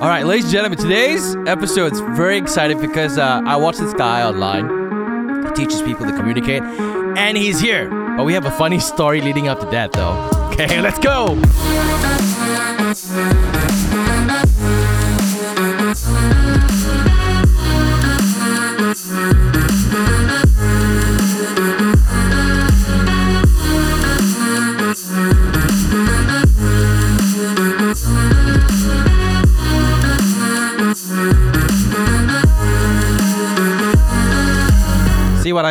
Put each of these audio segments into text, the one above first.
All right, ladies and gentlemen, today's episode is very exciting because uh, I watched this guy online. He teaches people to communicate, and he's here. But we have a funny story leading up to that, though. Okay, let's go.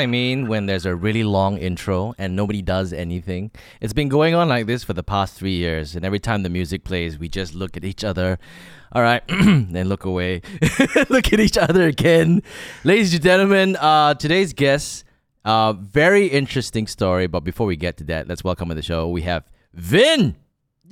I mean when there's a really long intro and nobody does anything? It's been going on like this for the past three years, and every time the music plays, we just look at each other. All right, then look away. look at each other again. Ladies and gentlemen, uh, today's guest, uh, very interesting story. But before we get to that, let's welcome to the show. We have Vinh.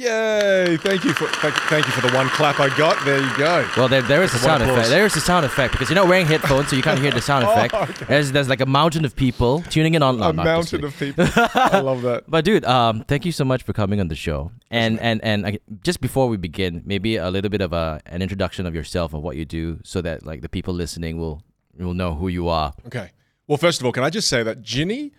Yay! Thank you for thank, thank you for the one clap I got. There you go. Well, there, there is a That's a one sound effect. There is a sound effect because you're not wearing headphones, so you can't hear the sound Oh, effect. okay. There's there's like a mountain of people tuning in on. no, A mountain of people. I love that. But dude, um, thank you so much for coming on the show. And and and I- just before we begin, maybe a little bit of a an introduction of yourself and what you do, so that like the people listening will will know who you are. Okay. Well, first of all, can I just say that Ginny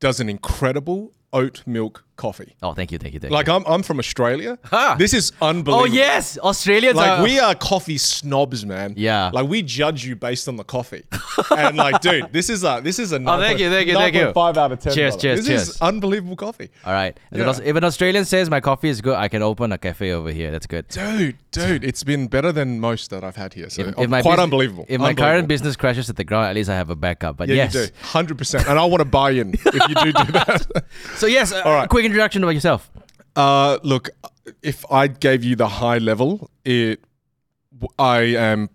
does an incredible oat milk coffee. Oh, thank you, thank you, thank Like you. I'm I'm from Australia. Ha! This is unbelievable. Oh yes, Australians Like are. we are coffee snobs, man. Yeah. Like we judge you based on the coffee. and like, dude, this is a this is a Oh, thank you, thank you, thank you. Five out of ten. Cheers, brother. cheers, This cheers. is unbelievable coffee. All right. If, an Yeah. If an Australian says my coffee is good, I can open a cafe over here. That's good. Dude, dude, it's been better than most that I've had here. So If, if quite unbelievable. If my current business crashes at the ground, at least I have a backup. But Yeah, yes. 100%. And I want to buy in if you do do that. So yes, uh, All right. quick introduction about yourself. Uh, look, if I gave you the high level, it I am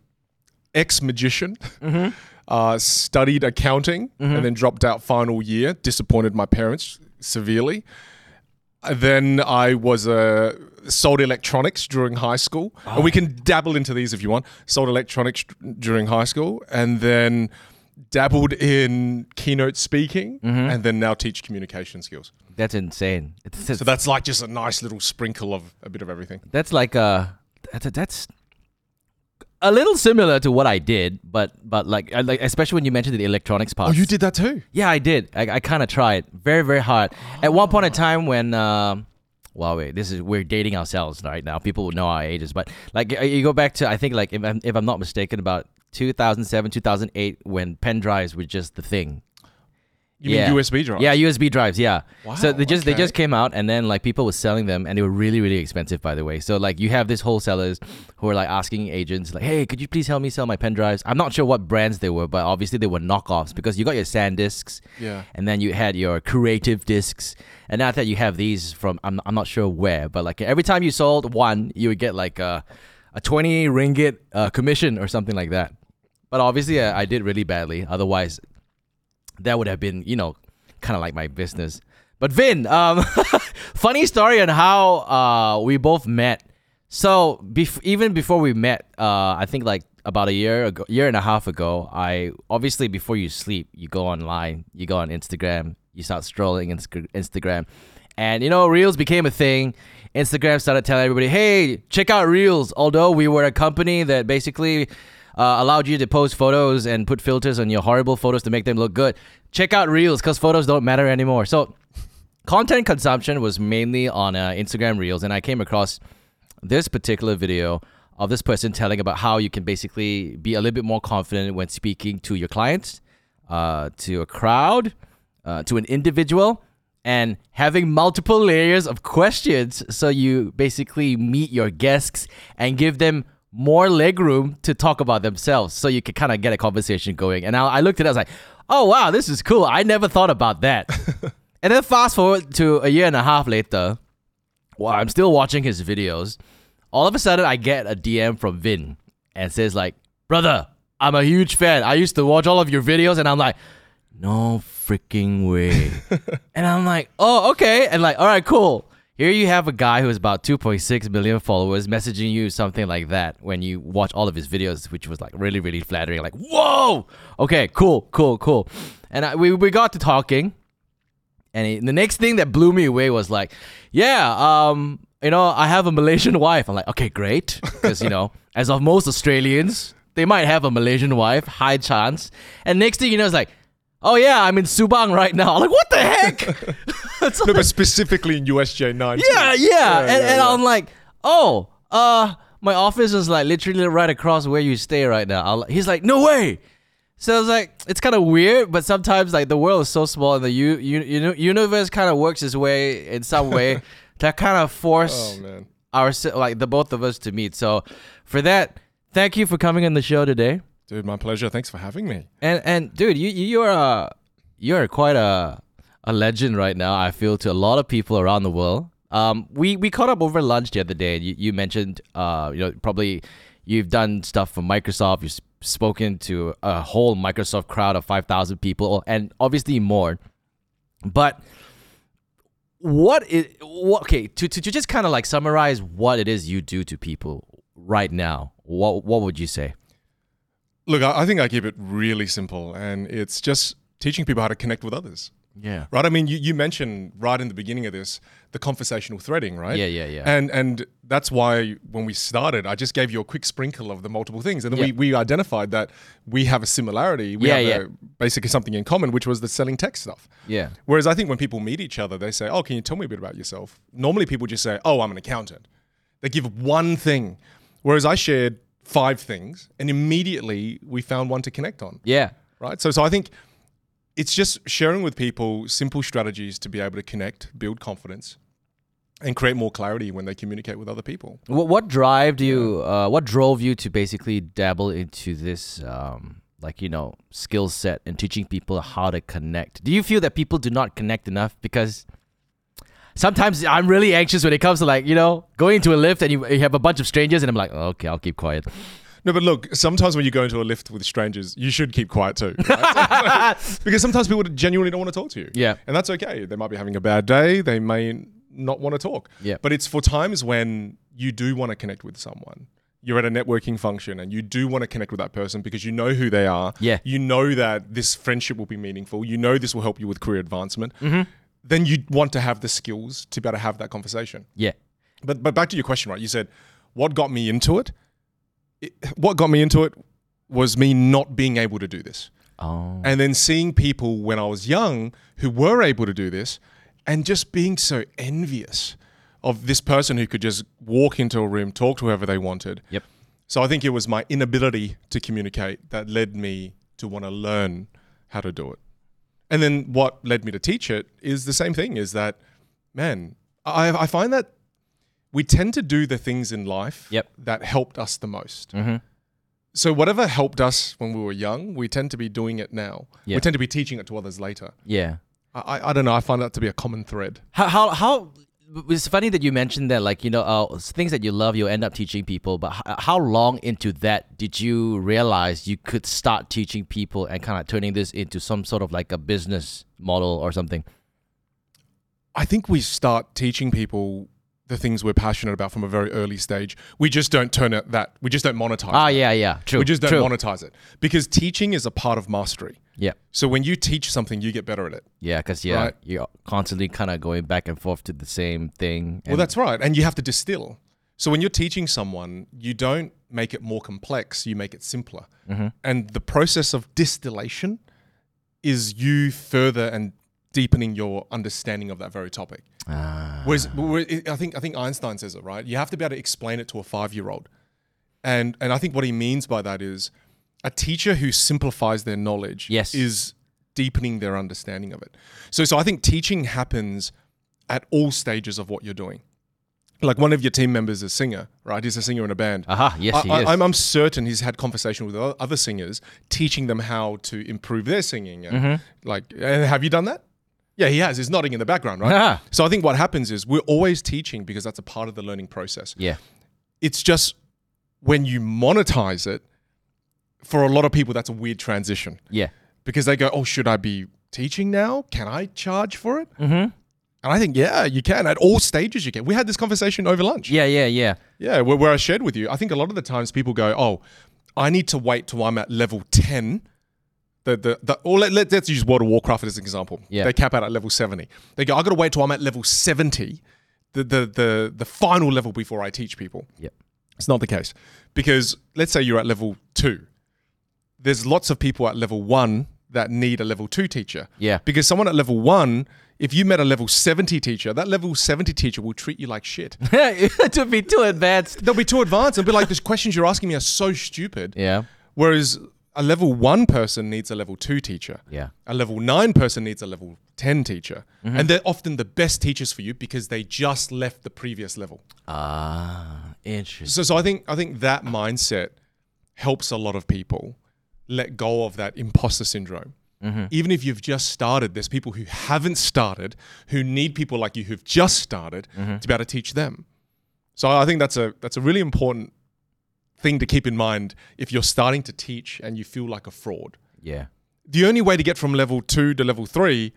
ex magician, Mm-hmm. uh, studied accounting, and then dropped out final year. Disappointed my parents severely. Then I was uh, sold electronics during high school. And we can dabble into these if you want. Sold electronics during high school, and then dabbled in keynote speaking, and then now teach communication skills. That's insane. It's, it's- So that's like just a nice little sprinkle of a bit of everything. that's like uh that's that's a little similar to what I did, but but like I- like especially when you mentioned the electronics part. Oh, you did that too? Yeah, I did. I, I kind of tried very very hard. At one point in time when um wait, this is we're dating ourselves right now. People will know our ages, but like you go back to I think like if I'm if I'm not mistaken about 2007 2008 when pen drives were just the thing. You Yeah. mean USB drives? Yeah, USB drives. Yeah. Wow, so they just they just came out, and then like people were selling them, and they were really really expensive, by the way. So like you have these wholesalers who are like asking agents like, "Hey, could you please help me sell my pen drives?" I'm not sure what brands they were, but obviously they were knockoffs because you got your SanDisks, Yeah. and then you had your Creative discs, and after that you have these from I'm I'm not sure where, but like every time you sold one, you would get like a a 20 ringgit uh, commission or something like that. But obviously, I, I did really badly. Otherwise, that would have been, you know, kind of like my business. But Vinh, um, funny story on how uh, we both met. So bef- even before we met, uh, I think like about a year ago, year and a half ago, I obviously before you sleep, you go online, you go on Instagram, you start strolling Inst- Instagram, and you know, Reels became a thing. Instagram started telling everybody, "Hey, check out Reels." Although we were a company that basically uh, allowed you to post photos and put filters on your horrible photos to make them look good. Check out Reels because photos don't matter anymore. So, content consumption was mainly on uh, Instagram Reels, and I came across this particular video of this person telling about how you can basically be a little bit more confident when speaking to your clients, uh, to a crowd, uh, to an individual, and having multiple layers of questions so you basically meet your guests and give them more legroom to talk about themselves so you can kind of get a conversation going. And I, I looked at it, I was like, oh wow, this is cool. I never thought about that. and then fast forward to a year and a half later, while I'm still watching his videos, all of a sudden I get a DM from Vin and says like, "Brother, I'm a huge fan. I used to watch all of your videos." And I'm like, "No freaking way." and I'm like, "Oh, okay." And like, "All right, cool." Here you have a guy who has about 2.6 million followers messaging you something like that when you watch all of his videos, which was like really, really flattering. Like, whoa, okay, cool, cool, cool. And I, we, we got to talking, and it, the next thing that blew me away was like, yeah, um, you know, I have a Malaysian wife. I'm like, okay, great. Because, you know, as of most Australians, they might have a Malaysian wife, high chance. And next thing you know, it's like, oh yeah, I'm in Subang right now. I'm like, what the heck? It's No, like- but specifically in USJ nine. yeah, yeah. and, yeah, and yeah. I'm like, oh, uh, my office is like literally right across where you stay right now. I'll, he's like, no way. So I was like, it's kind of weird, but sometimes like the world is so small and the u- u- uni- universe kind of works its way in some way to kind of force Oh our like the both of us to meet. So for that, thank you for coming on the show today. Dude, my pleasure. Thanks for having me. And and dude, you you- you're a you're quite a a legend right now. I feel to a lot of people around the world. Um, we we caught up over lunch the other day. And you you mentioned uh you know probably you've done stuff for Microsoft. You've spoken to a whole Microsoft crowd of five thousand people and obviously more. But what is what, okay to, to to just kind of like summarize what it is you do to people right now. What what would you say? Look, I, think I keep it really simple, and it's just teaching people how to connect with others. Yeah. Right? I mean, you, you mentioned right in the beginning of this the conversational threading, right? Yeah, yeah, yeah. And and that's why when we started, I just gave you a quick sprinkle of the multiple things, and then Yeah. we, we identified that we have a similarity. We Yeah, have yeah. A, basically something in common, which was the selling tech stuff. Yeah. Whereas I think when people meet each other, they say, "Oh, can you tell me a bit about yourself?" Normally, people just say, "Oh, I'm an accountant." They give one thing, whereas I shared five things, and immediately we found one to connect on. Yeah. Right. So, so I think it's just sharing with people simple strategies to be able to connect, build confidence, and create more clarity when they communicate with other people. What what drove you? Uh, what drove you to basically dabble into this, um, like you know, skill set and teaching people how to connect? Do you feel that people do not connect enough? Because sometimes I'm really anxious when it comes to like you know going into a lift and you, you have a bunch of strangers and I'm like, okay, I'll keep quiet. No, but look, sometimes when you go into a lift with strangers, you should keep quiet too. right? because sometimes people genuinely don't want to talk to you. Yeah. And that's okay. They might be having a bad day. They may not want to talk. Yeah. But it's for times when you do want to connect with someone. You're at a networking function and you do want to connect with that person because you know who they are. Yeah. You know that this friendship will be meaningful. You know this will help you with career advancement. Mm-hmm. Then you want to have the skills to be able to have that conversation. Yeah. But but back to your question, right? You said what got me into it. it what got me into it was me not being able to do this, Oh. and then seeing people when I was young who were able to do this, and just being so envious of this person who could just walk into a room, talk to whoever they wanted. Yep. So I think it was my inability to communicate that led me to want to learn how to do it. And then what led me to teach it is the same thing is that, man, I, I find that we tend to do the things in life Yep. that helped us the most. Mm-hmm. So whatever helped us when we were young, we tend to be doing it now. Yeah. We tend to be teaching it to others later. Yeah. I, I, I don't know. I find that to be a common thread. How how how? It's funny that you mentioned that, like you know, uh, things that you love, you'll end up teaching people. But h- how long into that did you realize you could start teaching people and kind of turning this into some sort of like a business model or something? I think we start teaching people the things we're passionate about from a very early stage. We just don't turn it that. We just don't monetize. Ah, yeah, yeah, true. We just don't true. monetize it because teaching is a part of mastery. Yeah, So when you teach something, you get better at it. yeah, because yeah, Right. you're constantly kind of going back and forth to the same thing. Well, that's right. And you have to distill. So when you're teaching someone, you don't make it more complex, you make it simpler. Mm-hmm. And the process of distillation is you further and deepening your understanding of that very topic. Ah. Whereas, I think I think Einstein says it right. You have to be able to explain it to a five year old, and and I think what he means by that is a teacher who simplifies their knowledge Yes. is deepening their understanding of it. So so I think teaching happens at all stages of what you're doing. Like one of your team members is a singer, right? He's a singer in a band. Aha, yes, he I, is. I, am I'm certain he's had conversation with other singers, teaching them how to improve their singing. And Mm-hmm. like, and have you done that? Yeah, he has. He's nodding in the background, right? Ah. So I think what happens is we're always teaching because that's a part of the learning process. yeah, It's just when you monetize it, for a lot of people, that's a weird transition yeah. because they go, "Oh, should I be teaching now? Can I charge for it?" Mm-hmm. And I think, yeah, you can at all stages. You can. We had this conversation over lunch. Yeah, yeah, yeah. Yeah, where, where I shared with you, I think a lot of the times people go, "Oh, I need to wait till I'm at level ten." The the, the or let, let, let's use World of Warcraft as an example. Yeah. They cap out at level seventy. They go, "I got to wait till I'm at level seventy the the the, the final level before I teach people. Yep. It's not the case because let's say you're at level two. There's lots of people at level one that need a level two teacher. Yeah. Because someone at level one, if you met a level 70 teacher, that level 70 teacher will treat you like shit. to be too advanced. They'll be too advanced and be like, the questions you're asking me are so stupid. Yeah. Whereas a level one person needs a level two teacher. Yeah. A level nine person needs a level 10 teacher. And they're often the best teachers for you because they just left the previous level. Ah, interesting. So, so I think I think that mindset helps a lot of people let go of that imposter syndrome. Mm-hmm. Even if you've just started, there's people who haven't started who need people like you who've just started mm-hmm. to be able to teach them. So I think that's a that's a really important thing to keep in mind if you're starting to teach and you feel like a fraud. Yeah. The only way to get from level two to level three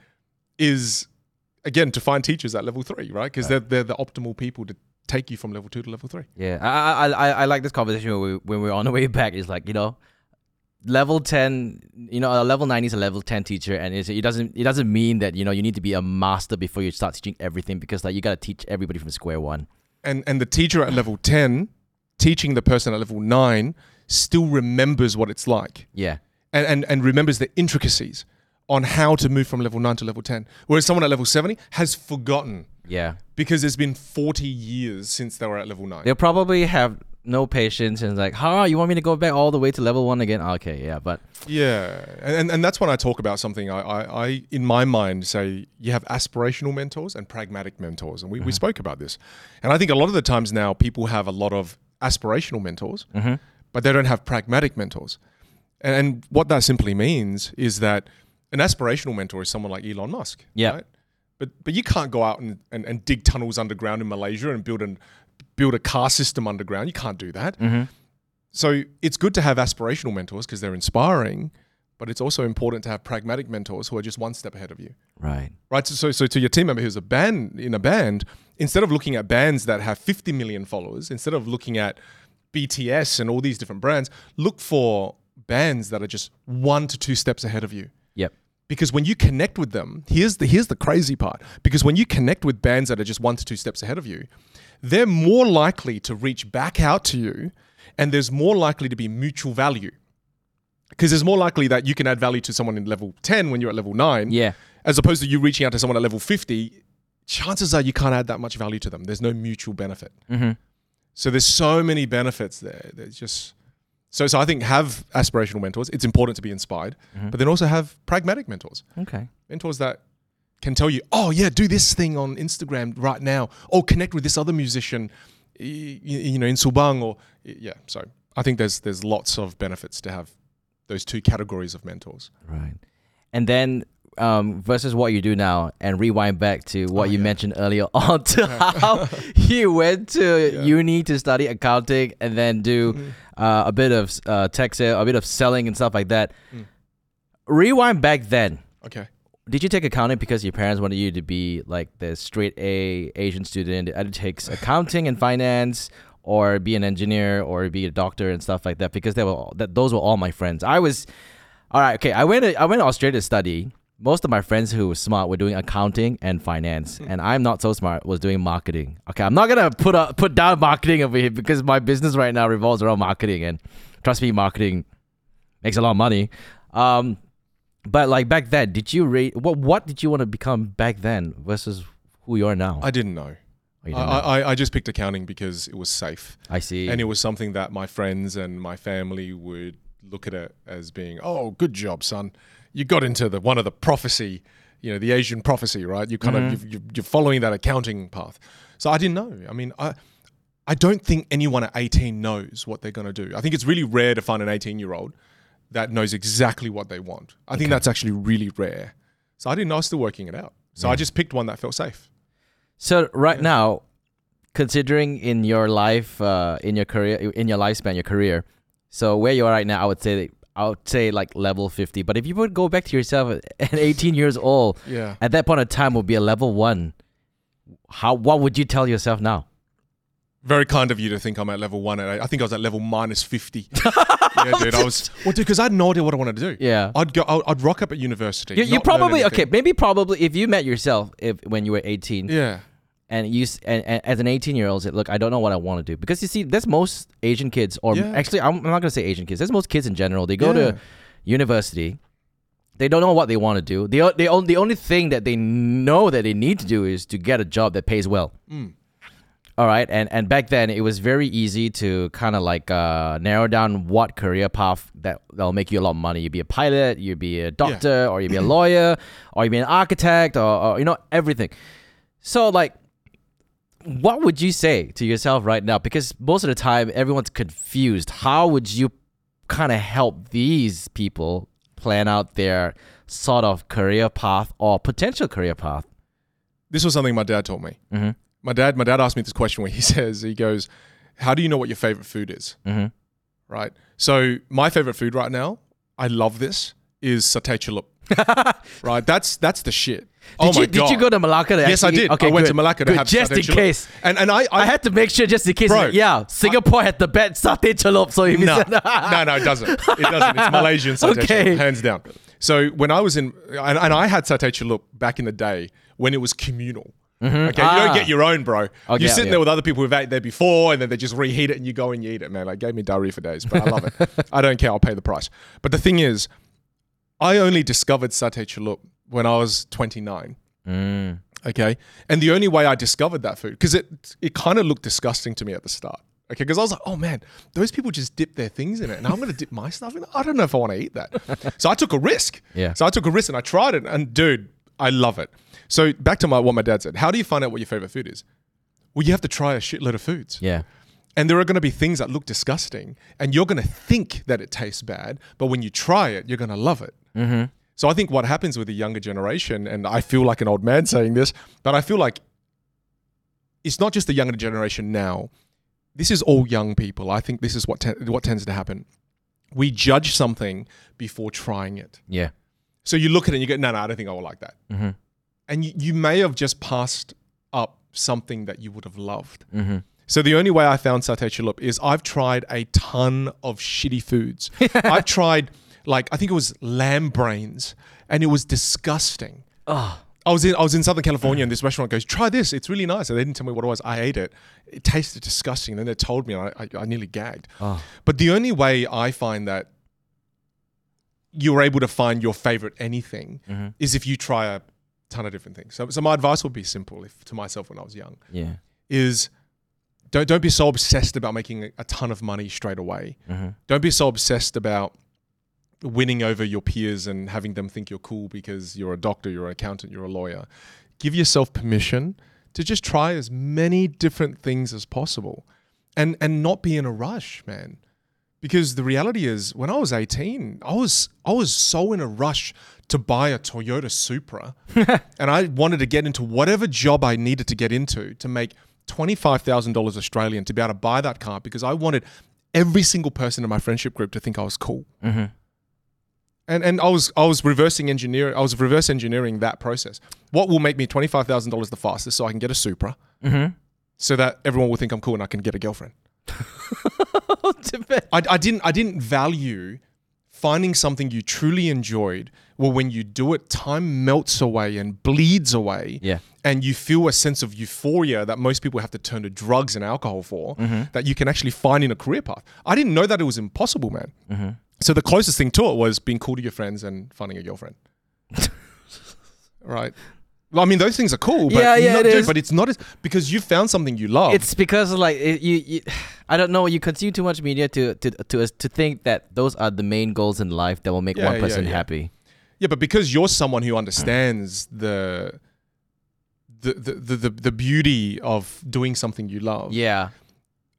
is again to find teachers at level three, right? Because they're they're the optimal people to take you from level two to level three. Yeah, I I I, I like this conversation when we when we're on the way back. It's like you know, level ten, you know, a level nine is a level ten teacher, and it's, it doesn't it doesn't mean that you know you need to be a master before you start teaching everything because like you gotta teach everybody from square one. and and the teacher at level 10 teaching the person at level 9 still remembers what it's like. Yeah, and, and and remembers the intricacies on how to move from level 9 to level 10 whereas someone at level 70 has forgotten. Yeah. because it's been 40 years since they were at level 9 They'll probably have no patience and like, huh, you want me to go back all the way to level one again? Okay, yeah, but yeah and, and that's when i talk about something I, I, I in my mind say you have aspirational mentors and pragmatic mentors and we, we mm-hmm. spoke about this and i think a lot of the times now people have a lot of aspirational mentors mm-hmm. but they don't have pragmatic mentors. And, and what that simply means is that an aspirational mentor is someone like Elon Musk. Yeah. Right? But but you can't go out and, and, and dig tunnels underground in Malaysia and build an build a car system underground. You can't do that. Mm-hmm. So it's good to have aspirational mentors because they're inspiring, but it's also important to have pragmatic mentors who are just one step ahead of you right. right? So, so, so to your team member who's a band in a band, instead of looking at bands that have 50 million followers, instead of looking at BTS and all these different brands, look for bands that are just one to two steps ahead of you. Yep. Because when you connect with them, here's the here's the crazy part. Because when you connect with bands that are just one to two steps ahead of you, they're more likely to reach back out to you, and there's more likely to be mutual value. Because there's more likely that you can add value to someone in level 10 when you're at level 9 Yeah. as opposed to you reaching out to someone at level 50 chances are you can't add that much value to them there's no mutual benefit Mhm. so there's so many benefits there there's just so so i think have aspirational mentors it's important to be inspired but then also have pragmatic mentors Okay. mentors that can tell you oh yeah do this thing on instagram right now or connect with this other musician you know in subang or yeah so i think there's there's lots of benefits to have those two categories of mentors Right. And then um, versus what you do now, and rewind back to what Oh, you yeah. mentioned earlier on to how you went to uni to study accounting and then do Mm-hmm. uh, a bit of uh, tech sale, a bit of selling and stuff like that. Mm. Rewind back then. okay Did you take accounting because your parents wanted you to be like the straight A Asian student that either takes accounting and finance, or be an engineer, or be a doctor and stuff like that? Because they were all, that those were all my friends. I was, all right, okay. I went to, I went to Australia to study. Most of my friends who were smart were doing accounting and finance, and I'm not so smart. Was doing marketing. Okay, I'm not gonna put up put down marketing over here because my business right now revolves around marketing, and trust me, marketing makes a lot of money. Um, but like back then, did you rate what what did you want to become back then versus who you are now? i didn't know Oh, I. I, I just picked accounting because it was safe. I see. And it was something that my friends and my family would look at it as being, oh, good job, son. You got into the one of the prophecy, you know, the Asian prophecy, right? You kind of mm-hmm. you're, you're following that accounting path. So I didn't know. I mean, I I don't think anyone at 18 knows what they're going to do. I think it's really rare to find an 18 year old that knows exactly what they want. I think that's actually really rare. So I didn't know I was still working it out. So I just picked one that felt safe. So right now, considering in your life, uh, in your career, in your lifespan, your career, so where you are right now, I would say I would say like level fifty. But if you would go back to yourself at eighteen years old, Yeah. at that point of time would be a level one. How what would you tell yourself now? Very kind of you to think I'm at level one. I think I was at level minus 50. yeah, dude. I was, well, dude, because I had no idea what I wanted to do. Yeah. I'd go, I'd, I'd rock up at university. You, you probably okay. Maybe probably if you met yourself if when you were eighteen Yeah. and you and, and as an 18 year old, say, look, I don't know what I want to do because you see, that's most Asian kids, or Yeah. actually, I'm, I'm not gonna say Asian kids. That's most kids in general. They go Yeah. to university. They don't know what they want to do. The the only the only thing that they know that they need to do is to get a job that pays well. Mm. All right, and and back then it was very easy to kind of like uh, narrow down what career path that that'll make you a lot of money. You'd be a pilot, you'd be a doctor, or you'd be a lawyer, or you'd be an architect, or, or you know everything. So like, what would you say to yourself right now? Because most of the time everyone's confused. How would you kind of help these people plan out their sort of career path or potential career path? This was something my dad told me. Mm-hmm. My dad, my dad asked me this question where he says, he goes, "How do you know what your favorite food is?" Mm-hmm. Right. So my favorite food right now, I love this, is satay celup. right. That's that's the shit. oh Did my you, god. did you go to Malacca? To Yes, I did. Okay, I went good. to Malacca to Good. have just satay in celup. case. And and I I had to make sure just in case. Bro, yeah, Singapore had the best satay celup. So if you no, said no, no, it doesn't. It doesn't. It's Malaysian satay Okay. celup, hands down. So when I was in, and, and I had satay celup back in the day when it was communal. Okay, you Ah. don't get your own, bro. Okay, You're sitting yeah. there with other people who've ate there before, and then they just reheat it, and you go and you eat it. Man, like gave me diarrhea for days, but I love it. I don't care. I'll pay the price. But the thing is, I only discovered satay celup when I was 29. Mm. Okay. And the only way I discovered that food, because it it kind of looked disgusting to me at the start. Okay. Because I was like, oh man, those people just dip their things in it. And I'm going to dip my stuff in it. I don't know if I want to eat that. so I took a risk. Yeah. So I took a risk and I tried it. And dude, I love it. So back to my what my dad said. How do you find out what your favorite food is? Well, you have to try a shitload of foods. Yeah. And there are going to be things that look disgusting. And you're going to think that it tastes bad. But when you try it, you're going to love it. Mm-hmm. So I think what happens with the younger generation, and I feel like an old man saying this, but I feel like it's not just the younger generation now. This is all young people. I think this is what te- what tends to happen. We judge something before trying it. Yeah. So you look at it and you go, no, no, I don't think I will like that. Mm-hmm. And you, you may have just passed up something that you would have loved. Mm-hmm. So the only way I found satay celup is I've tried a ton of shitty foods. I've tried like I think it was lamb brains, and it was disgusting. Oh. I was in I was in Southern California, and this restaurant goes, "Try this. It's really nice." And they didn't tell me what it was. I ate it. It tasted disgusting. And then they told me, and I, I, I nearly gagged. Oh. But the only way I find that you're able to find your favorite anything Mm-hmm. is if you try a ton of different things. So, so my advice would be simple if, to myself when I was young Yeah. is don't don't be so obsessed about making a, ton of money straight away. Mm-hmm. Don't be so obsessed about winning over your peers and having them think you're cool because you're a doctor, you're an accountant, you're a lawyer. Give yourself permission to just try as many different things as possible and and not be in a rush, man. Because the reality is when I was 18, I was I was so in a rush to buy a Toyota Supra and I wanted to get into whatever job I needed to get into to make $25,000 Australian to be able to buy that car because I wanted every single person in my friendship group to think I was cool. Mm-hmm. And and I was I was reversing engineering I was reverse engineering that process. What will make me twenty five thousand dollars the fastest so I can get a Supra Mm-hmm. so that everyone will think I'm cool and I can get a girlfriend. I, I didn't I didn't value finding something you truly enjoyed. Well, when you do it, time melts away and bleeds away. Yeah. And you feel a sense of euphoria that most people have to turn to drugs and alcohol for, that you can actually find in a career path. I didn't know that it was impossible, man. Mm-hmm. So the closest thing to it was being cool to your friends and finding a girlfriend. right. Well, I mean, those things are cool, but Yeah, yeah, not- it dude, is. but it's not as because you found something you love. It's because like it, you, you, I don't know. You consume too much media to to to to think that those are the main goals in life that will make Yeah, one person yeah. happy. Yeah, but because you're someone who understands the the, the, the, the, the beauty of doing something you love. Yeah.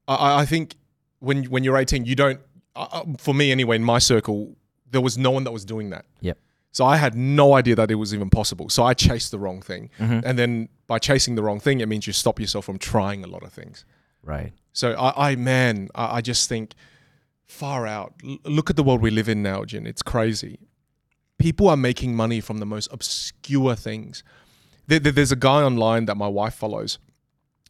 I, I think when when you're 18, you don't. Uh, uh, for me, anyway, in my circle, there was no one that was doing that. Yep. So I had no idea that it was even possible. So I chased the wrong thing, Mhm. and then by chasing the wrong thing, it means you stop yourself from trying a lot of things. Right. So I, I man, I, I just think far out. L- look at the world we live in now, Jin. It's crazy. People are making money from the most obscure things. There, there- there's a guy online that my wife follows,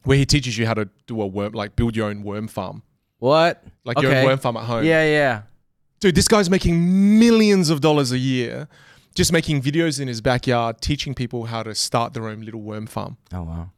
where he teaches you how to do a worm, like build your own worm farm, What? like your own worm farm at home. Yeah, yeah. Dude, this guy's making millions of dollars a year, just making videos in his backyard, teaching people how to start their own little worm farm. Oh wow.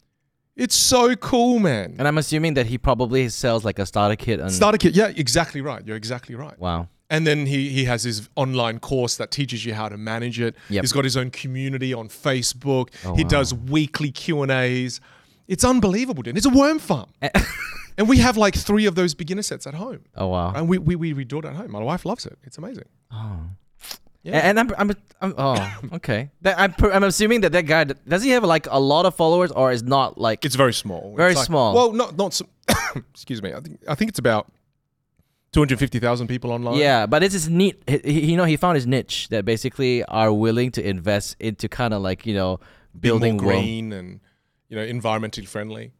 It's so cool, man. And I'm assuming that he probably sells like a starter kit. And Starter kit, yeah, exactly right. You're exactly right. wow. And then he he has his online course that teaches you how to manage it. Yep. He's got his own community on Facebook. Oh, he wow. does weekly Q and A's. It's unbelievable, dude. It's a worm farm. and we have like three of those beginner sets at home. Oh wow. And we, we, we, we do it at home. My wife loves it. It's amazing. Oh. Yeah. And I'm, I'm, I'm oh, okay. That, I'm, I'm assuming that that guy does he have like a lot of followers or is not like It's very small. Very It's like- small. Well, not not. So, excuse me. I think I think it's about two hundred fifty thousand people online. yeah, but it's his neat. He, he- you know, he found his niche that basically are willing to invest into kind of like you know Be more building worm. green and you know environmentally friendly.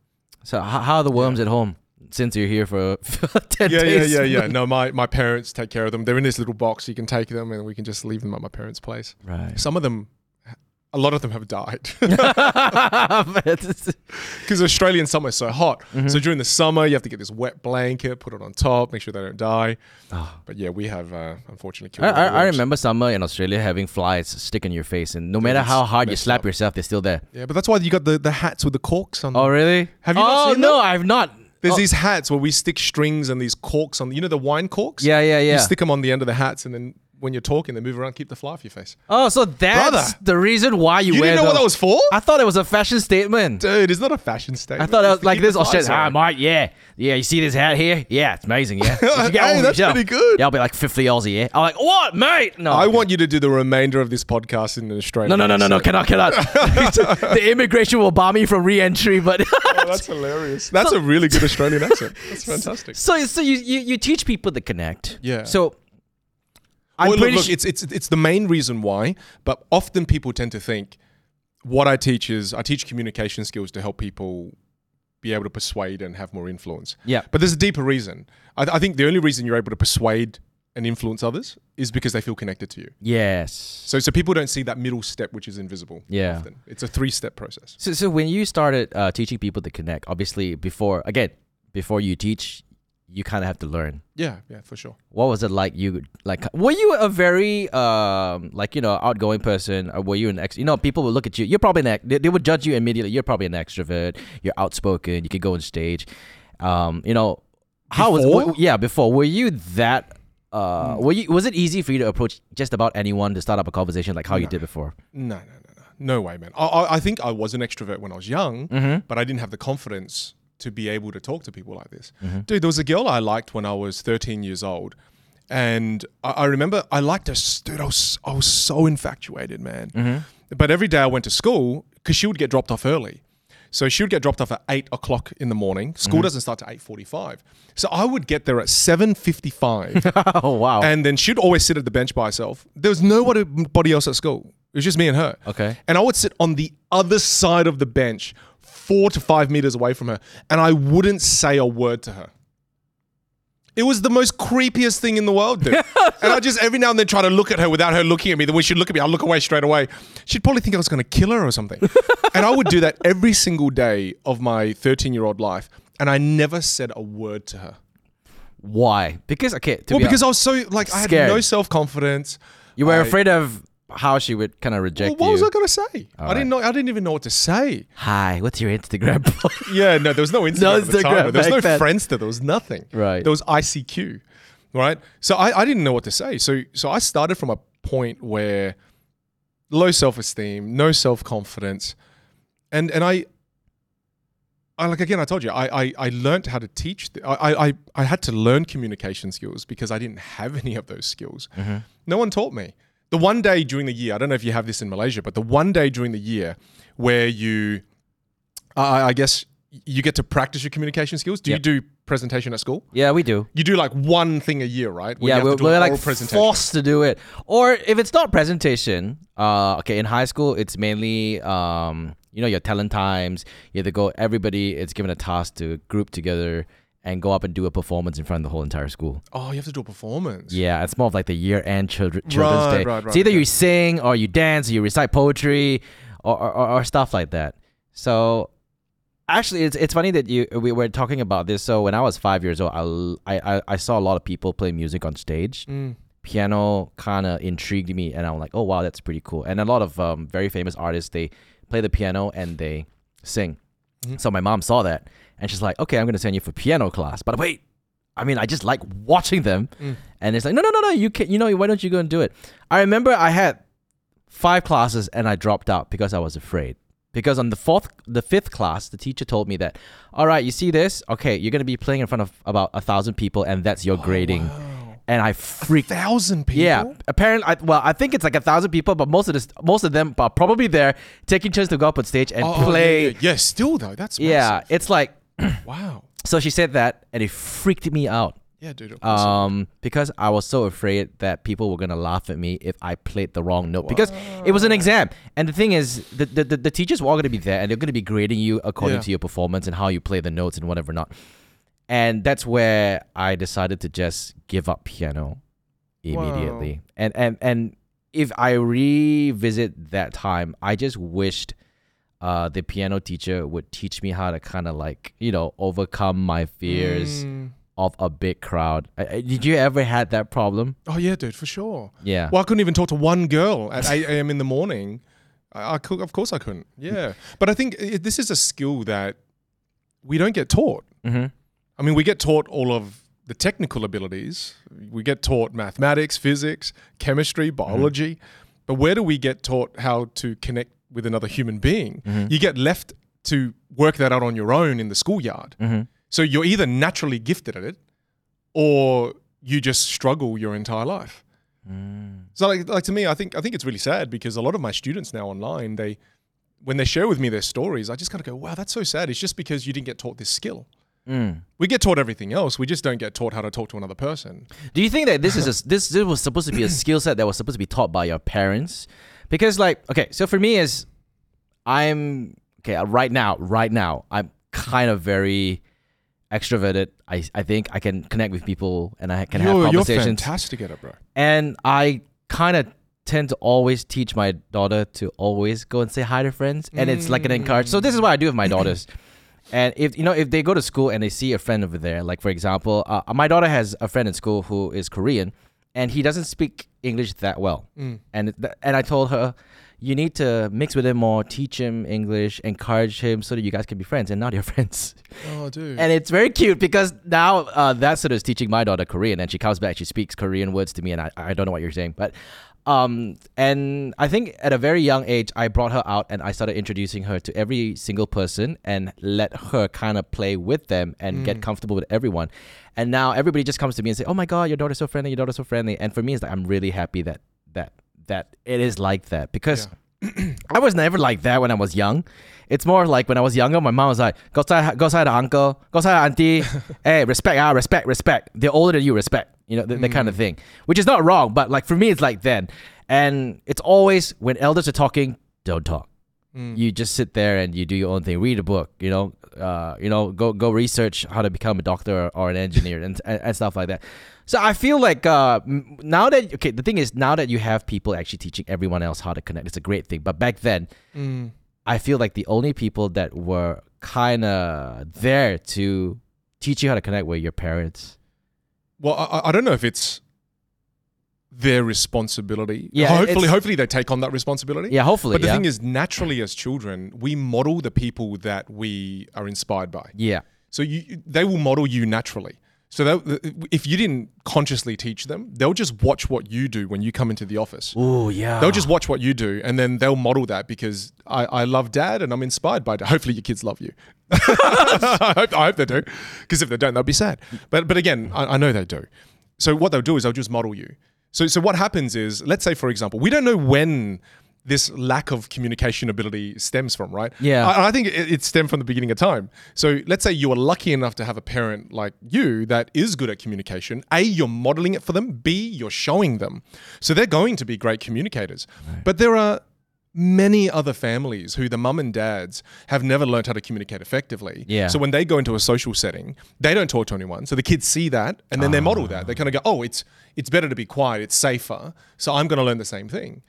So how, how are the worms at home since you're here for, for ten Yeah, yeah, days? yeah, yeah. No, my my parents take care of them. They're in this little box. You can take them, and we can just leave them at my parents' place. Right. Some of them, a lot of them have died because Australian summer is so hot. Mm-hmm. So during the summer, you have to get this wet blanket, put it on top, make sure they don't die. Oh. But yeah, we have uh, unfortunately I, killed. all I, I remember summer in Australia having flies stick in your face, and no matter how hard you slap up. yourself, they're still there. Yeah, but that's why you got the, the hats with the corks on. them. Oh, really? Have you not Oh seen no, them? I've not. There's Oh, these hats where we stick strings and these corks on. You know the wine corks. Yeah, yeah, yeah. You stick them on the end of the hats, and then when you're talking, they move around, keep the fly off your face. Oh, so that's Brother. the reason why you, You wear didn't know what those. that was for? I thought it was a fashion statement. Dude, it's not a fashion statement. I thought it It's was to like keep this. the Oh flies shit! Ah, away. Mike, yeah, yeah. You see this hat here? Yeah, it's amazing. Yeah, You should get Hey, one for that's yourself. pretty good. Yeah, I'll be like fifty Aussie. Yeah, I'm like, what, mate? No, I want you to do the remainder of this podcast in an Australian. No, no, no, no, no. accent. Cannot, cannot. the immigration will bar me from re-entry, but. Oh, that's hilarious. That's a really good Australian accent. That's fantastic. So, so you, you you teach people to connect. Yeah. So, I'm well, look, pretty look, it's it's it's the main reason why. But often people tend to think what I teach is I teach communication skills to help people be able to persuade and have more influence. yeah. But there's a deeper reason. I, I think the only reason you're able to persuade and influence others is because they feel connected to you. Yes. So so people don't see that middle step which is invisible. Yeah. Often. It's a three step process. So, so when you started uh, teaching people to connect, obviously before again, before you teach, you kind of have to learn. Yeah, yeah, for sure. What was it like? You like were you a very um like you know outgoing person, or were you an ex? You know, people would look at you. You're probably an ex- they, they would judge you immediately. You're probably an extrovert. You're outspoken. You could go on stage. Um, you know, how was Before? w- yeah before? Were you that? Uh, were you was it easy for you to approach just about anyone to start up a conversation like how you did before? No, no, no, no. No way, man. I, I, I think I was an extrovert when I was young, Mm-hmm. but I didn't have the confidence to be able to talk to people like this. Mm-hmm. Dude, there was a girl I liked when I was 13 years old. And I, I remember I liked her. Dude, I was, I was so infatuated, man. Mm-hmm. But every day I went to school because she would get dropped off early. So she would get dropped off at eight o'clock in the morning. School doesn't start to eight forty-five. So I would get there at seven fifty-five, oh wow. and then she'd always sit at the bench by herself. There was nobody else at school. It was just me and her. Okay. And I would sit on the other side of the bench, four to five meters away from her, and I wouldn't say a word to her. It was the most creepiest thing in the world, dude. and I just every now and then try to look at her without her looking at me. Then when she'd look at me, I'd look away straight away. She'd probably think I was going to kill her or something. and I would do that every single day of my 13 year old life. And I never said a word to her. Why? Because okay, well, be because I was so like I had Scared. no self confidence. You were I- afraid of how she would kind of reject Well, what you. was I going to say? I right. didn't know. I didn't even know what to say. Hi, what's your Instagram? Yeah, no, there was no Instagram. No at the time. Instagram There was no then. Friendster. There was nothing. Right. There was ICQ. Right. So I, I didn't know what to say. So so I started from a point where low self esteem, no self confidence, and and I. I like again. I told you. I I, I learned how to teach. th- I, I I had to learn communication skills because I didn't have any of those skills. Mm-hmm. No one taught me. The one day during the year, I don't know if you have this in Malaysia, but the one day during the year where you, I I guess, you get to practice your communication skills. Do Yep. you do presentation at school? yeah, we do. You do like one thing a year, right? Where yeah, we're, we're like forced to do it. Or if it's not presentation, uh, okay, in high school, it's mainly, um, you know, your talent times. You have to go, everybody is given a task to group together and go up and do a performance in front of the whole entire school. Oh, you have to do a performance. Yeah, it's more of like the year end children, children's Right, day. right, right, it's either you sing or you dance or you recite poetry or, or, or, or stuff like that. So actually, it's, it's funny that you we were talking about this. So when I was five years old, I I saw a lot of people play music on stage. Mm. Piano kind of intrigued me, and I'm like, oh wow, that's pretty cool. And a lot of um, very famous artists they play the piano and they sing. So my mom saw that and she's like, okay, I'm going to send you for piano class. But wait, I mean, I just like watching them. Mm. And it's like, no, no, no, no, you can, you know, why don't you go and do it? I remember I had five classes and I dropped out because I was afraid. Because on the fourth, the fifth class, the teacher told me that, all right, you see this? Okay, you're going to be playing in front of about a thousand people and that's your oh, grading. And I freaked Thousand people. yeah, apparently, I, well, I think it's like a thousand people, but most of this, most of them are probably there taking turns to go up on stage and Oh, oh, play. Yeah, yeah. Yeah, still though, that's Yeah, massive. it's like Wow. so. She said that, and it freaked me out. Yeah, dude. Of course it would. Um, because I was so afraid that people were gonna laugh at me if I played the wrong note. Because it was an exam, and the thing is, the the, the, the teachers were all gonna be there, and they're gonna be grading you according Yeah. to your performance and how you play the notes and whatever not. And that's where I decided to just give up piano immediately. And and and if I revisit that time, I just wished uh, the piano teacher would teach me how to kind of like you know overcome my fears Mm. of a big crowd. Uh, Did you ever had that problem? Oh yeah, dude, for sure. Yeah. Well, I couldn't even talk to one girl at 8 a.m. in the morning. I, I could, of course, I couldn't. Yeah, but I think it, this is a skill that we don't get taught. Mm-hmm. I mean, we get taught all of the technical abilities. We get taught mathematics, physics, chemistry, biology. But where do we get taught how to connect with another human being? You get left to work that out on your own in the schoolyard. Mm-hmm. So you're either naturally gifted at it or you just struggle your entire life. So like, like to me, I think I think it's really sad because a lot of my students now online, they when they share with me their stories, I just kind of go, wow, that's so sad. It's just because you didn't get taught this skill. Mm. We get taught everything else. We just don't get taught how to talk to another person. Do you think that this is a, this this was supposed to be a skill set that was supposed to be taught by your parents? Because like okay, so for me is I'm okay uh, right now. Right now, I'm kind of very extroverted. I I think I can connect with people and I can have You're, you're conversations. fantastic at it, bro. and I kind of tend to always teach my daughter to always go and say hi to friends, and it's like an encourage. So this is what I do with my daughters. And if you know if they go to school and they see a friend over there, like for example, uh, my daughter has a friend in school who is Korean, and he doesn't speak English that well. And th- and I told her, you need to mix with him more, teach him English, encourage him so that you guys can be friends. And now they're friends. Oh, dude. And it's very cute because now uh, that sort of is teaching my daughter Korean, and she comes back, she speaks Korean words to me, and I, I don't know what you're saying, but um, and I think at a very young age, I brought her out and I started introducing her to every single person and let her kind of play with them and get comfortable with everyone. And now everybody just comes to me and say, "Oh my God, your daughter's so friendly, your daughter's so friendly." And for me, it's like I'm really happy that that that it is like that because. I was never like that when I was young. It's more like when I was younger, my mom was like, go say, go say to uncle, go say to auntie, hey, respect, ah, respect, respect. They're older than you, respect. You know, th- that kind of thing. Which is not wrong, but like for me, it's like then. And it's always when elders are talking, don't talk. You just sit there and you do your own thing. Read a book, you know, uh, you know, go go research how to become a doctor or, or an engineer and, and and stuff like that. So I feel like uh, now that okay, the thing is now that you have people actually teaching everyone else how to connect, it's a great thing. But back then, Mm. I feel like the only people that were kind of there to teach you how to connect were your parents. Well, I, I don't know if it's their responsibility. Yeah, hopefully, hopefully they take on that responsibility. Yeah, hopefully. But the yeah. thing is, naturally, as children, we model the people that we are inspired by. yeah, So you, they will model you naturally. So that, if you didn't consciously teach them, they'll just watch what you do when you come into the office. oh yeah. They'll just watch what you do, and then they'll model that because I, I love dad and I'm inspired by dad. Hopefully, your kids love you. I, hope, I hope they do, because if they don't, they'll be sad. But but again, I, I know they do. So what they'll do is they'll just model you. So so what happens is, let's say for example, we don't know when this lack of communication ability stems from, right? Yeah. I, I think it, it stemmed from the beginning of time. So let's say you are lucky enough to have a parent like you that is good at communication. A, you're modeling it for them. B, you're showing them. So they're going to be great communicators. But there are many other families who the mum and dads have never learned how to communicate effectively. Yeah. So when they go into a social setting, they don't talk to anyone. So the kids see that and then they model that. They kind of go, "Oh, it's it's better to be quiet. It's safer. So I'm going to learn the same thing."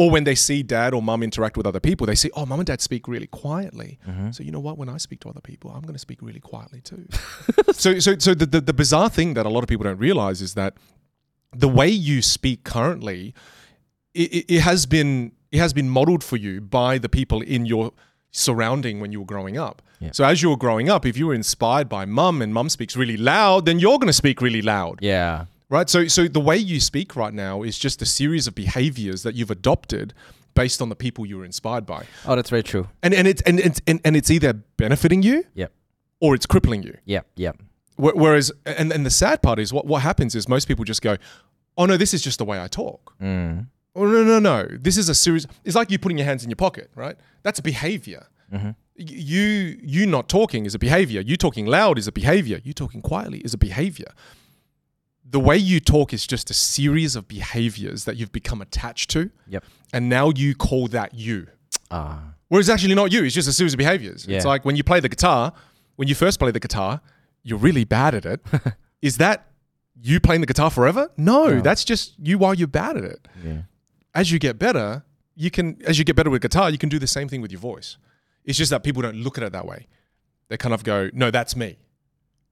Or when they see dad or mum interact with other people, they see, "Oh, mum and dad speak really quietly." Mm-hmm. So you know what? When I speak to other people, I'm going to speak really quietly too. so so so the, the the bizarre thing that a lot of people don't realize is that the way you speak currently, it, it, it has been it has been modeled for you by the people in your surrounding when you were growing up. Yeah. So as you were growing up, if you were inspired by mum and mum speaks really loud, then you're going to speak really loud. Yeah. Right? So so the way you speak right now is just a series of behaviors that you've adopted based on the people you were inspired by. Oh, that's very true. And and it's and it's and, and it's either benefiting you Yep. or it's crippling you. Yep. Yep. Whereas, and, and the sad part is what, what happens is most people just go, oh no, this is just the way I talk. Mm. Oh no, no, no. This is a series. It's like you putting your hands in your pocket, right? That's a behavior. Mm-hmm. You you not talking is a behavior. You talking loud is a behavior. You talking quietly is a behavior. The way you talk is just a series of behaviors that you've become attached to, Yep. and now you call that you. Ah. Whereas it's actually not you. It's just a series of behaviors. Yeah. It's like when you play the guitar, when you first play the guitar, you're really bad at it. Is that you playing the guitar forever? No, No. that's just you while you're bad at it. Yeah. As you get better, you can as you get better with guitar, you can do the same thing with your voice. It's just that people don't look at it that way. They kind of go, "No, that's me."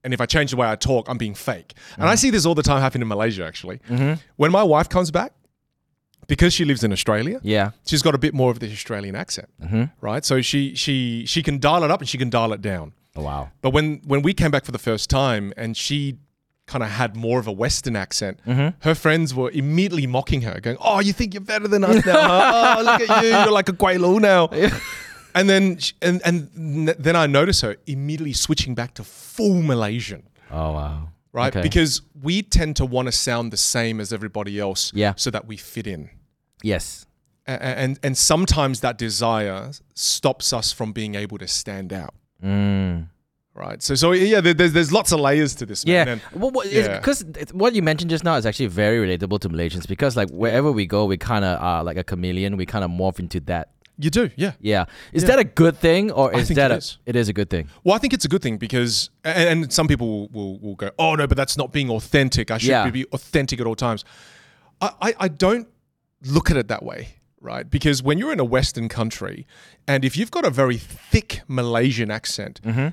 And if I change the way I talk, I'm being fake. And I see this all the time happen in Malaysia actually. Mm-hmm. When my wife comes back, because she lives in Australia, Yeah. she's got a bit more of the Australian accent Mm-hmm. right? So she she she can dial it up and she can dial it down. Oh, wow. But when when we came back for the first time and she kind of had more of a Western accent, Mm-hmm. her friends were immediately mocking her, going, "Oh, you think you're better than us now? huh? Oh, look at you, you're like a Guaylu now." And then sh- and and then I notice her immediately switching back to full Malaysian. Oh, wow. Right, Okay. because we tend to want to sound the same as everybody else, Yeah. so that we fit in. Yes. A- a- and and sometimes that desire stops us from being able to stand out Mm. right so so yeah there's there's lots of layers to this man. Yeah, And well, what, yeah. because what you mentioned just now is actually very relatable to Malaysians because like wherever we go, we kind of are like a chameleon. We kind of morph into that. You do yeah Yeah, is Yeah. that a good thing or is that it a, is. it is a good thing? well i think it's a good thing because and, and some people will, will will go oh no but that's not being authentic i should Yeah. be authentic at all times I, I i don't look at it that way right because when you're in a western country and if you've got a very thick malaysian accent Mm-hmm.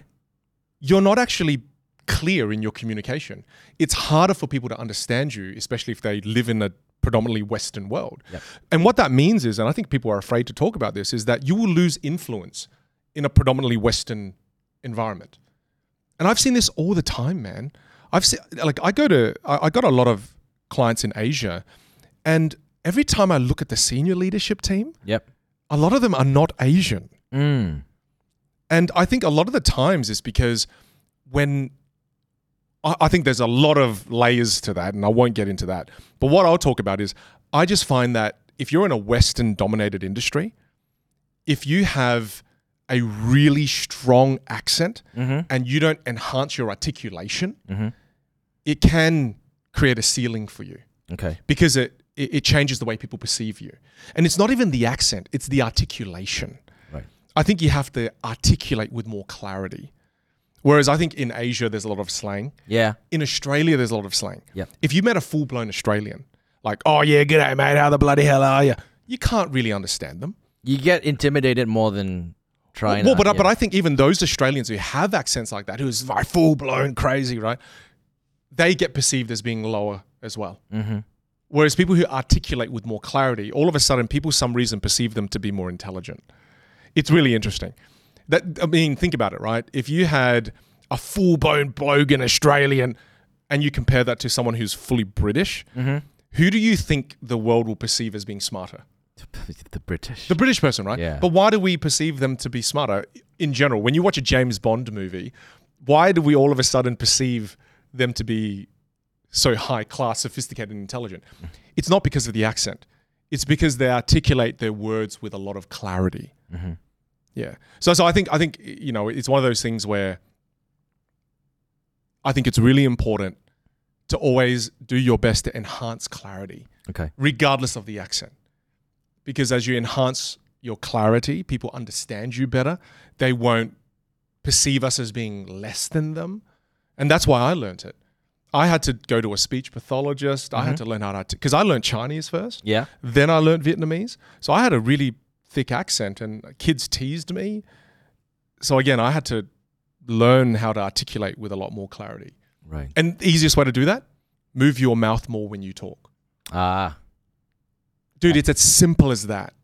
you're not actually clear in your communication. It's harder for people to understand you, especially if they live in a predominantly Western world. Yep. And what that means is, and I think people are afraid to talk about this, is that you will lose influence in a predominantly Western environment. And I've seen this all the time, man. I've seen, like, I go to, I, I got a lot of clients in Asia, and every time I look at the senior leadership team, Yep. a lot of them are not Asian. Mm. And I think a lot of the times is because when I, I think there's a lot of layers to that, and I won't get into that. But what I'll talk about is I just find that if you're in a Western dominated industry, if you have a really strong accent Mm-hmm. and you don't enhance your articulation, Mm-hmm. it can create a ceiling for you Okay. because it, it, it changes the way people perceive you. And it's not even the accent, it's the articulation. Right. I think you have to articulate with more clarity. Whereas I think in Asia, there's a lot of slang. Yeah. In Australia, there's a lot of slang. Yeah. If you met a full blown Australian, like, oh, yeah, g'day, mate, how the bloody hell are you? You can't really understand them. You get intimidated more than trying. well, to- but, I yeah. but I think even those Australians who have accents like that, who's like full blown crazy, right? They get perceived as being lower as well. Mhm. Whereas people who articulate with more clarity, all of a sudden, people, some reason, perceive them to be more intelligent. It's really interesting. That I mean, think about it, right? If you had a full-blown bogan Australian, and you compare that to someone who's fully British, Mhm. who do you think the world will perceive as being smarter? the British. The British person, right? Yeah. But why do we perceive them to be smarter in general? When you watch a James Bond movie, why do we all of a sudden perceive them to be so high class, sophisticated, and intelligent? It's not because of the accent. It's because they articulate their words with a lot of clarity. Mhm. Yeah. So so I think I think you know it's one of those things where I think it's really important to always do your best to enhance clarity Okay. regardless of the accent. Because as you enhance your clarity, people understand you better. They won't perceive us as being less than them. And that's why I learned it. I had to go to a speech pathologist. I had mm-hmm. to learn how to, because I learned Chinese first. Yeah. Then I learned Vietnamese. So I had a really thick accent and kids teased me. So again, I had to learn how to articulate with a lot more clarity. Right. And the easiest way to do that, move your mouth more when you talk. Ah. Dude, it's as simple as that.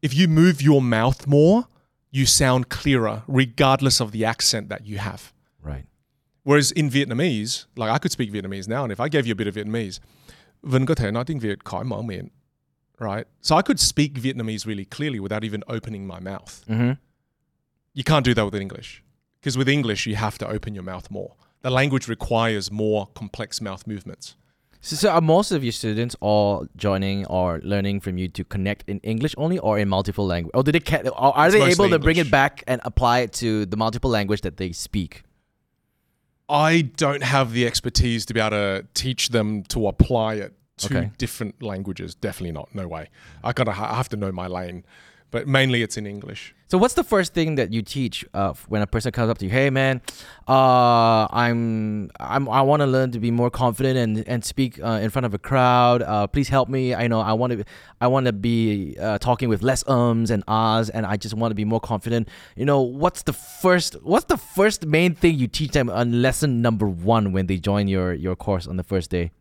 If you move your mouth more, you sound clearer regardless of the accent that you have. Right. Whereas in Vietnamese, like I could speak Vietnamese now, and if I gave you a bit of Vietnamese, vẫn có thể nói tiếng Việt khỏi mở miệng, right? So I could speak Vietnamese really clearly without even opening my mouth. Mm-hmm. You can't do that with English. Because with English, you have to open your mouth more. The language requires more complex mouth movements. So, so are most of your students all joining or learning from you to connect in English only or in multiple language? Or do they ca- are It's they able to bring it back and apply it to the multiple language that they speak? I don't have the expertise to be able to teach them to apply it to Okay. different languages. Definitely not. No way. I gotta. I have to know my lane. But mainly, it's in English. So what's the first thing that you teach uh, when a person comes up to you? Hey man, uh, I'm I'm I want to learn to be more confident and and speak uh, in front of a crowd. Uh, please help me. I know I want to I want to be uh, talking with less ums and ahs, and I just want to be more confident. You know, what's the first what's the first main thing you teach them on lesson number one when they join your your course on the first day?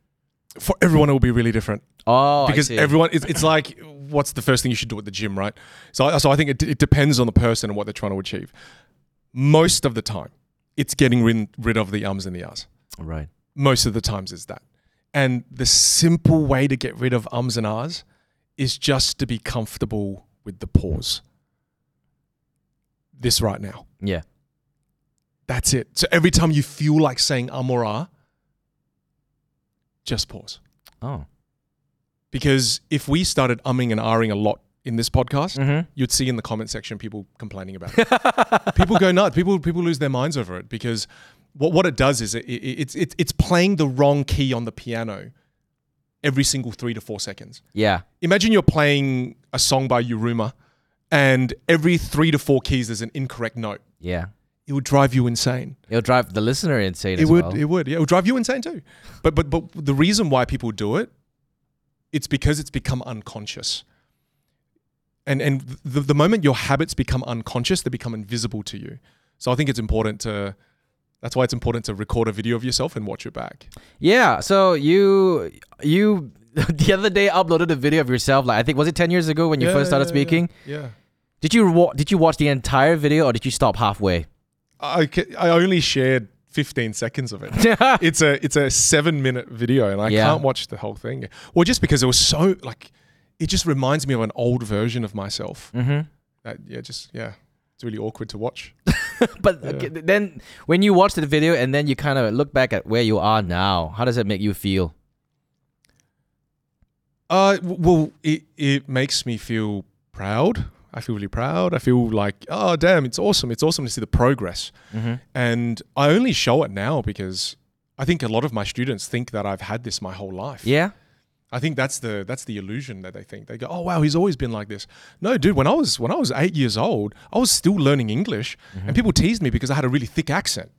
For everyone, it will be really different. Oh, I because everyone it's, it's like what's the first thing you should do at the gym right? So, I- so i think it, it depends on the person and what they're trying to achieve. Most of the time it's getting rid, rid of the ums and the ahs. Right. most of the times it's that. And the simple way to get rid of ums and ahs is just to be comfortable with the pause. This right now. Yeah. that's it. So every time you feel like saying um or ah just pause Oh. because if we started umming and ahhing a lot in this podcast Mm-hmm. you'd see in the comment section people complaining about it. people go nuts. People people lose their minds over it because what what it does is it, it, it's it's it's playing the wrong key on the piano every single three to four seconds. Yeah. Imagine you're playing a song by Yiruma, and every three to four keys there's an incorrect note. Yeah. It would drive you insane. It'll drive the listener insane It as would. well. It would. Yeah, it would drive you insane too. But but but the reason why people do it, it's because it's become unconscious. And and the, the moment your habits become unconscious, they become invisible to you. So I think it's important to. That's why it's important to record a video of yourself and watch it back. Yeah. So you you the other day uploaded a video of yourself. Like I think was it ten years ago when you Yeah, first started yeah, yeah, speaking? Yeah. Did you wa- did you watch the entire video or did you stop halfway? I I only shared 15 seconds of it. it's a it's a seven minute video and I Yeah. can't watch the whole thing. Well, just because it was so like, it just reminds me of an old version of myself. mm-hmm. That yeah, just yeah, it's really awkward to watch. But Yeah. okay, then when you watch the video and then you kind of look back at where you are now, how does it make you feel? Uh, well, it it makes me feel proud. I feel really proud. I feel like oh damn, it's awesome. It's awesome to see the progress. Mm-hmm. And I only show it now because I think a lot of my students think that I've had this my whole life. Yeah. I think that's the that's the illusion that they think. They go, "Oh wow, he's always been like this." No, dude, when I was when I was 8 years old, I was still learning English and people teased me because I had a really thick accent.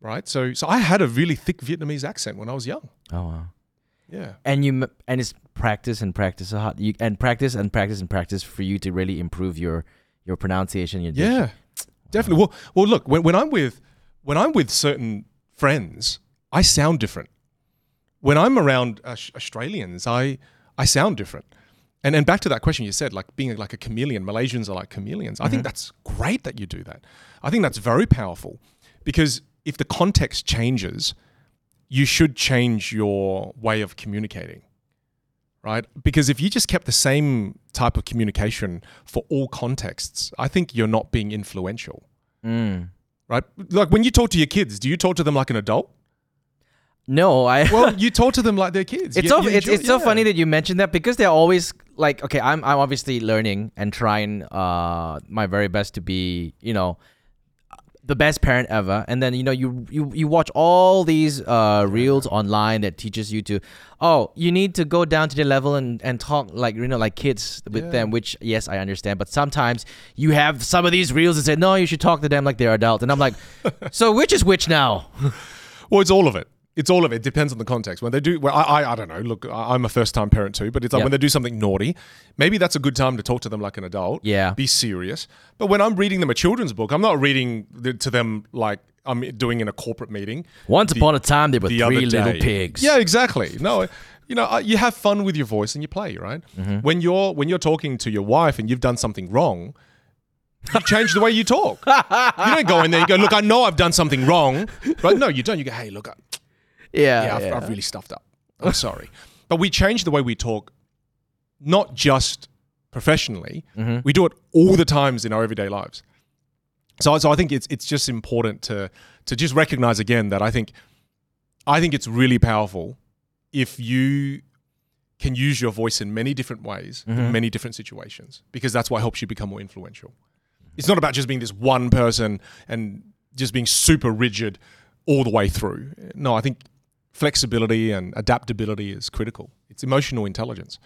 Right? So so I had a really thick Vietnamese accent when I was young. Oh wow. Yeah. And you and it's practice and practice hard. You and practice and practice and practice for you to really improve your your pronunciation. Your diction. Yeah. Definitely. Well, well look, when, when I'm with when I'm with certain friends, I sound different. When I'm around Aus- Australians, I I sound different. And and back to that question you said, like being like a chameleon. Malaysians are like chameleons. I think mm-hmm. that's great that you do that. I think that's very powerful because if the context changes, you should change your way of communicating. Right? Because if you just kept the same type of communication for all contexts, I think you're not being influential. Mm. Right? Like when you talk to your kids, do you talk to them like an adult? No, I. Well, you talk to them like they're kids. it's You- so you it's, enjoy- it's so yeah. funny that you mentioned that because they're always like okay I'm I'm obviously learning and trying uh my very best to be you know the best parent ever. And then you know you you, you watch all these uh reels online that teaches you to oh you need to go down to the level and and talk like you know like kids with Yeah. them which yes I understand. But sometimes you have some of these reels that say no you should talk to them like they're adult. And I'm like so which is which now? Well, it's all of it. It's all of it. Depends on the context. When they do, well, I, I, I don't know. Look, I- I'm a first time parent too, but it's like Yeah. when they do something naughty, maybe that's a good time to talk to them like an adult. Yeah. Be serious. But when I'm reading them a children's book, I'm not reading the, to them like I'm doing in a corporate meeting. once upon a time there were the three little pigs Yeah, exactly. No, you know, you have fun with your voice and you play, right? Mm-hmm. When you're when you're talking to your wife and you've done something wrong, You change the way you talk. you don't go in there and go, look, I know I've done something wrong. Right? No, you don't. You go, hey, look, I- Yeah, yeah, I've, yeah. I've really stuffed up. I'm sorry. But we change the way we talk, not just professionally. Mm-hmm. We do it all the times in our everyday lives. So, so I think it's it's just important to to just recognize again that I think I think it's really powerful if you can use your voice in many different ways Mm-hmm. in many different situations because that's what helps you become more influential. It's not about just being this one person and just being super rigid all the way through. No, I think flexibility and adaptability is critical. It's emotional intelligence.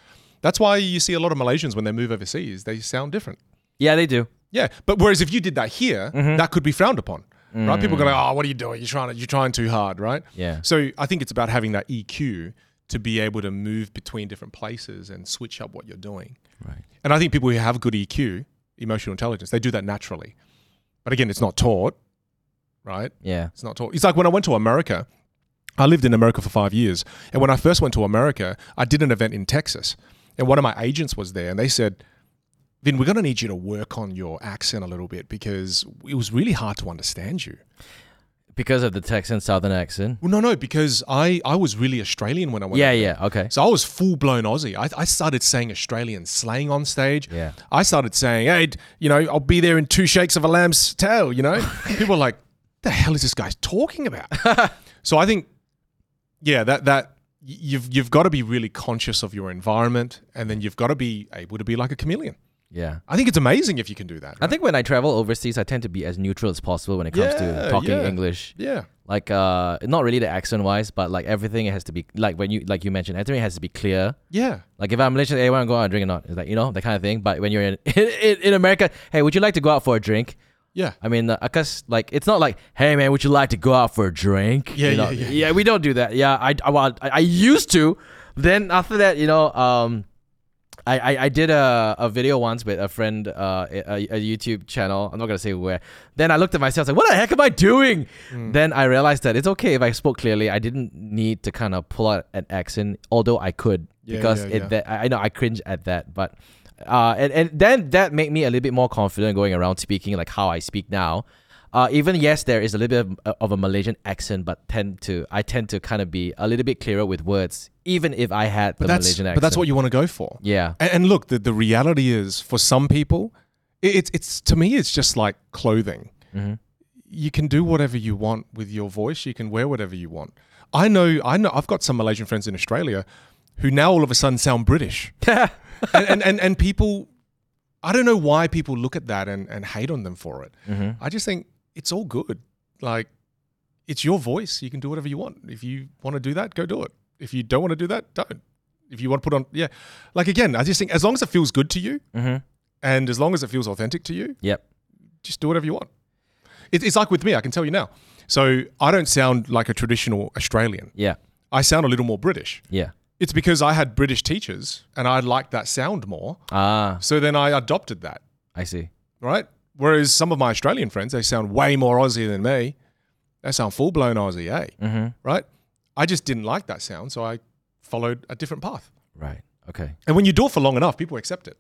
That's why you see a lot of Malaysians when they move overseas, they sound different. yeah, they do. Yeah, but whereas if you did that here, Mm-hmm. that could be frowned upon, right? People go Mm. like, "Oh, what are you doing? You're trying to, you're trying too hard, right?" Yeah. So I think it's about having that EQ to be able to move between different places and switch up what you're doing. Right. And I think people who have good EQ, emotional intelligence, they do that naturally. But again, it's not taught, right? Yeah. It's not taught. It's like when I went to America, I lived in America for five years. And when I first went to America, I did an event in Texas. And one of my agents was there and they said, Vinh, we're going to need you to work on your accent a little bit because it was really hard to understand you. Because of the Texan Southern accent. Well, no, no, because I, I was really Australian when I went. Yeah, yeah. Okay. So I was full blown Aussie. I, I started saying Australian slang on stage. Yeah. I started saying, hey, you know, I'll be there in two shakes of a lamb's tail, you know? People are like, the hell is this guy talking about? so I think, yeah, that, that, You've, you've got to be really conscious of your environment and then you've got to be able to be like a chameleon. Yeah. I think it's amazing if you can do that. I think when I travel overseas, I tend to be as neutral as possible when it comes Yeah, to talking yeah. English. Yeah. Like, uh, not really the accent wise, but like everything has to be like when you like you mentioned, everything has to be clear. Yeah. Like if I'm Malaysian, hey, want to go out and drink or not? It's like you know that kind of thing. But when you're in in, in America, hey, would you like to go out for a drink? Yeah. I mean, uh, cause like it's not like, hey man, would you like to go out for a drink? Yeah, You know? yeah, yeah. We don't do that. Yeah, I I, well, I I used to. Then after that, you know, um, I I, I did a, a video once with a friend, uh, a, a YouTube channel. I'm not gonna say where. Then I looked at myself like, what the heck am I doing? Hmm. Then I realized that it's okay if I spoke clearly. I didn't need to kind of pull out an accent, although I could Yeah, because yeah, it yeah. that I know I cringe at that, but uh, and and then that made me a little bit more confident going around speaking like how I speak now. Uh, even yes, there is a little bit of, of a Malaysian accent, but tend to I tend to kind of be a little bit clearer with words, even if I had the But that's, Malaysian accent. but that's what you want to go for. Yeah, And, and look, the, the reality is for some people, it, it's, it's to me, it's just like clothing. hmm you can do whatever you want with your voice. You can wear whatever you want. I know, I know, I've got some Malaysian friends in Australia who now all of a sudden sound British. and, and, and, and people, I don't know why people look at that and, and hate on them for it. hmm I just think it's all good. Like, it's your voice. You can do whatever you want. If you want to do that, go do it. If you don't want to do that, don't. If you want to put on, yeah. Like, again, I just think as long as it feels good to you hmm and as long as it feels authentic to you, Yep. just do whatever you want. It, it's like with me, I can tell you now. So I don't sound like a traditional Australian. Yeah. I sound a little more British. Yeah. It's because I had British teachers and I liked that sound more. Ah, So then I adopted that, I see. right? Whereas some of my Australian friends, they sound way more Aussie than me. They sound full blown Aussie, eh? hmm Right? I just didn't like that sound. So I followed a different path. Right. Okay. And when you do it for long enough, people accept it.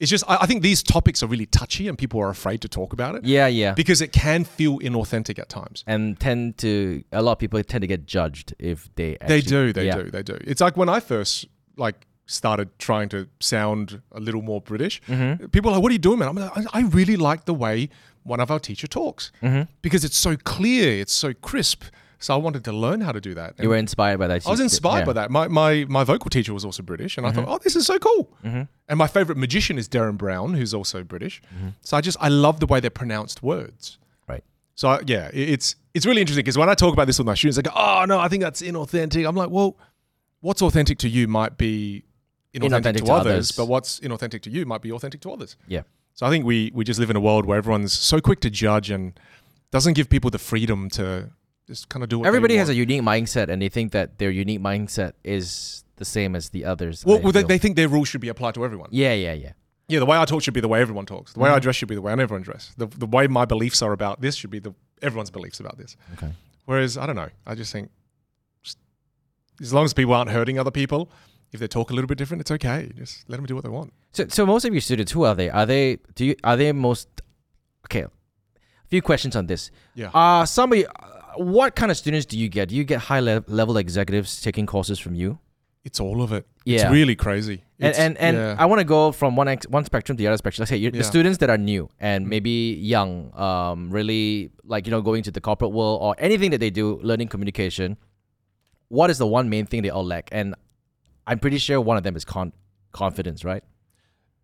It's just, I, I think these topics are really touchy and people are afraid to talk about it Yeah. Yeah. because it can feel inauthentic at times. and tend to a lot of people tend to get judged if they They do, they yeah. do, they do. It's like when I first like started trying to sound a little more British. Mm-hmm. People are like, "What are you doing, man?" I'm like, "I I really like the way one of our teacher talks Mm-hmm. because it's so clear, it's so crisp." So I wanted to learn how to do that. You were inspired by that. I was inspired by that. My, my my vocal teacher was also British, and I thought, "Oh, this is so cool." Mm-hmm. And my favorite magician is Derren Brown, who's also British. So I just I love the way they pronounced words. Right. So I, yeah, it's it's really interesting because when I talk about this with my students, they go, "Oh no, I think that's inauthentic." I'm like, "Well, what's authentic to you might be inauthentic, Inauthentic to, to others, others. but what's inauthentic to you might be authentic to others." Yeah. So I think we we just live in a world where everyone's so quick to judge and doesn't give people the freedom to just kind of do what Everybody has a unique mindset, and they think that their unique mindset is the same as the others. well, well they, they think their rules should be applied to everyone. yeah, yeah, yeah. Yeah, the way I talk should be the way everyone talks. The way Mm-hmm. I dress should be the way everyone dress. The the way my beliefs are about this should be the everyone's beliefs about this. Okay. Whereas I don't know. I just think just, as long as people aren't hurting other people, if they talk a little bit different, it's okay. Just let them do what they want. So, so most of your students, who are they? Are they do you are they most okay, a few questions on this. Yeah. Uh somebody, uh, what kind of students do you get? Do you get high le- level executives taking courses from you? It's all of it. Yeah. It's really crazy. And It's- and, and yeah. I want to go from one ex- one spectrum to the other spectrum. Let's say you the Yeah. Mm. students that are new and maybe young, um, really like you know going to the corporate world or anything that they do, learning communication. What is the one main thing they all lack? And I'm pretty sure one of them is con- confidence, right?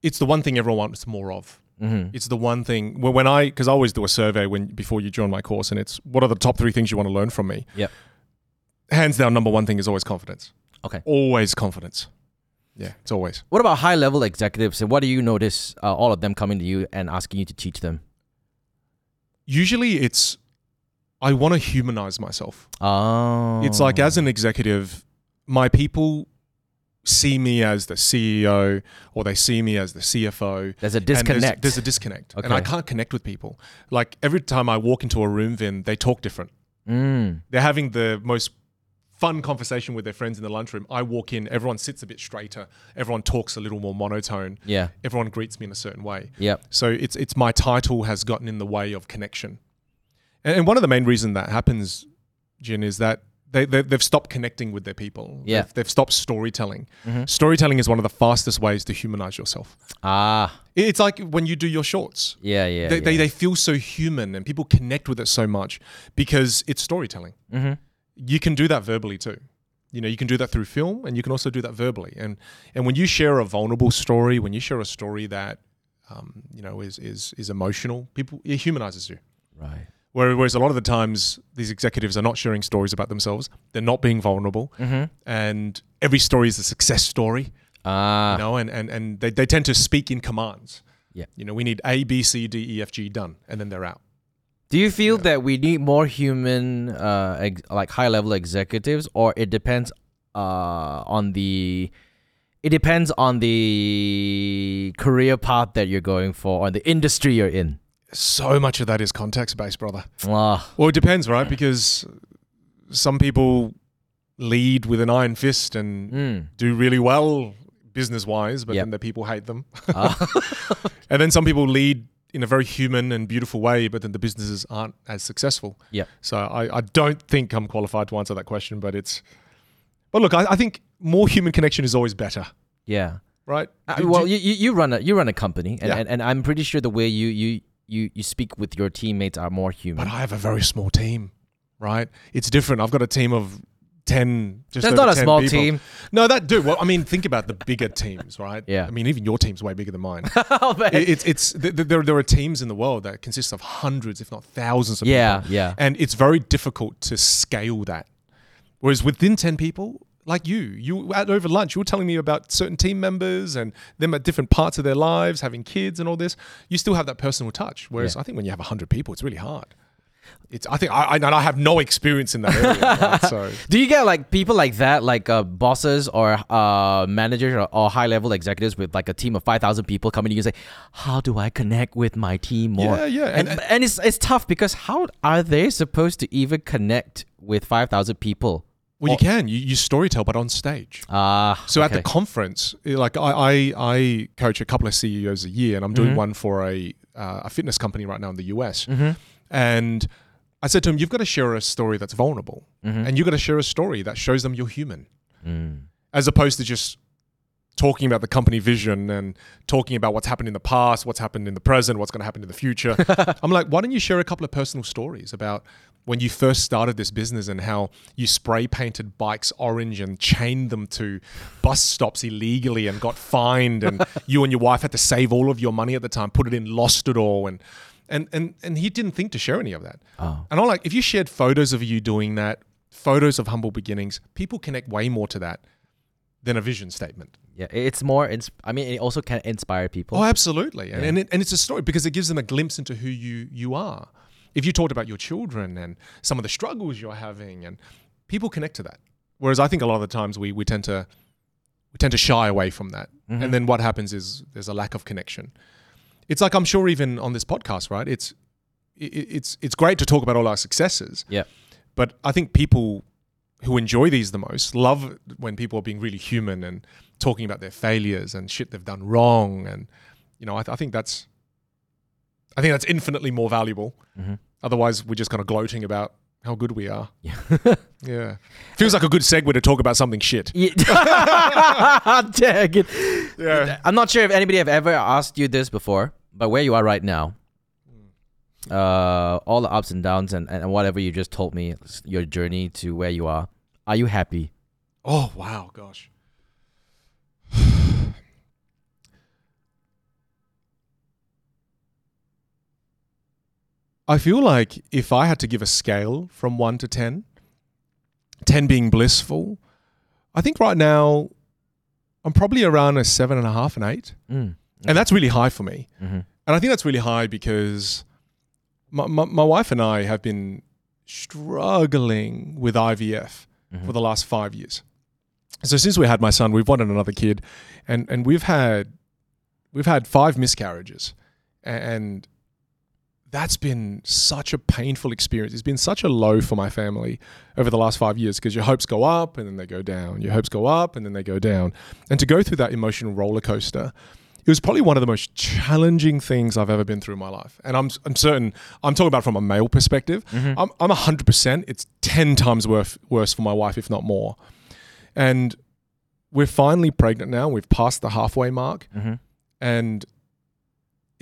it's the one thing everyone wants more of. Mm-hmm. It's the one thing when when I because I always do a survey when before you join my course, and it's what are the top three things you want to learn from me. Yep. Hands down, number one thing is always confidence. Okay. Always confidence. Yeah, it's always. What about high level executives? And what do you notice? Uh, all of them coming to you and asking you to teach them. Usually, it's I want to humanize myself. Oh, It's like as an executive, my people see me as the CEO or they see me as the CFO. there's a and there's- disconnect. There's, a disconnect. And I can't connect with people. Like every time I walk into a room, Vinh, they talk different. mm. They're having the most fun conversation with their friends in the lunchroom. I walk in, everyone sits a bit straighter, everyone talks a little more monotone, Yeah. everyone greets me in a certain way. Yeah. So it's it's my title has gotten in the way of connection. And, and one of the main reasons that happens, Jin, is that they, they, they've stopped connecting with their people. Yeah. They've, they've stopped storytelling. Mhm. Storytelling is one of the fastest ways to humanize yourself. Ah. It's like when you do your shorts. Yeah. Yeah. they, yeah. They, they feel so human and people connect with it so much because it's storytelling. mm-hmm. You can do that verbally too. You know, you can do that through film and you can also do that verbally. And and when you share a vulnerable story, when you share a story that um, you know is is is emotional, people it humanizes you. Right. Where- Whereas a lot of the times these executives are not sharing stories about themselves. They're not being vulnerable. Mm-hmm. And every story is a success story. Ah. You know, and, and, and they, they tend to speak in commands. Yeah. You know, we need A, B, C, D, E, F, G done. And then they're out. Do you feel that we need more human, uh, ex- like high level executives, or it depends, uh, on the, it depends on the career path that you're going for, or the industry you're in. So much of that is context based, brother. Ah. Well, it depends, right? Because some people lead with an iron fist and Mm. do really well business wise, but Yep. then the people hate them. Ah. and then some people lead in a very human and beautiful way, but then the businesses aren't as successful. Yep. So I, I don't think I'm qualified to answer that question, but it's. But look, I, I think more human connection is always better, yeah. right? Uh, well, you, you you run a you run a company, and, Yeah. and, and I'm pretty sure the way you you you you speak with your teammates are more human. but I have a very small team, right? It's different. I've got a team of. 10 just That's not a small people. team. No, that do. Well, I mean, think about the bigger teams, right? Yeah. I mean, even your team's way bigger than mine. oh, man. It- it's it's th- th- there there are teams in the world that consist of hundreds, if not thousands, of yeah, people, yeah. and it's very difficult to scale that. Whereas within ten people, like you, you at over lunch, you were telling me about certain team members and them at different parts of their lives, having kids and all this. You still have that personal touch. Whereas Yeah. I think when you have hundred people, it's really hard. It's I think I I, and I have no experience in that area, right? so. Do you get like people like that, like uh, bosses or uh, managers or, or high level executives with like a team of five thousand people coming to you and say, "How do I connect with my team more?" Yeah, yeah, and and- and, it's it's tough because how are they supposed to even connect with five thousand people? Well, you can. You, you storytell, but on stage. Ah, So at the conference, like I, I, I coach a couple of CEOs a year, and I'm doing Mhm. one for a uh, a fitness company right now in the US. Mhm. And I said to him, "You've got to share a story that's vulnerable, Mhm. and you've got to share a story that shows them you're human, Mm. as opposed to just talking about the company vision and talking about what's happened in the past, what's happened in the present, what's going to happen in the future." I'm like, why don't you share a couple of personal stories about when you first started this business and how you spray painted bikes orange and chained them to bus stops illegally and got fined and you and your wife had to save all of your money at the time, put it in, lost it all and and and and he didn't think to share any of that. Oh. And I'm like, if you shared photos of you doing that, photos of humble beginnings, people connect way more to that than a vision statement. Yeah, it's more. It's. I mean, it also can inspire people. Oh, absolutely. And Yeah. and, it, and it's a story because it gives them a glimpse into who you you are. If you talked about your children and some of the struggles you're having, and people connect to that. Whereas I think a lot of the times we we tend to we tend to shy away from that, Mhm. and then what happens is there's a lack of connection. It's like I'm sure even on this podcast, right? It's it, it's it's great to talk about all our successes. Yeah. But I think people who enjoy these the most love when people are being really human and talking about their failures and shit they've done wrong and you know I, th- I think that's I think that's infinitely more valuable. Mm-hmm. Otherwise, we're just kind of gloating about how good we are. Yeah. Feels like a good segue to talk about something shit. Yeah. Dang it. Yeah. I'm not sure if anybody have ever asked you this before, but where you are right now, uh, all the ups and downs and, and whatever you just told me, your journey to where you are, are you happy? Oh, wow. Gosh. I feel like if I had to give a scale from 1 to 10, 10 being blissful, I think right now I'm probably around a seven and a half and eight. Mm. And that's really high for me. Mm-hmm. And I think that's really high because my, my, my wife and I have been struggling with IVF Mhm. for the last five years. So since we had my son, we've wanted another kid, and and we've had we've had five miscarriages, and that's been such a painful experience. It's been such a low for my family over the last five years because your hopes go up and then they go down. Your hopes go up and then they go down, and to go through that emotional roller coaster. It was probably one of the most challenging things I've ever been through in my life. And I'm, I'm certain, I'm talking about from a male perspective. Mm-hmm. I'm, I'm 100%. It's 10 times worse, worse for my wife, if not more. And we're finally pregnant now. We've passed the halfway mark. Mm-hmm. And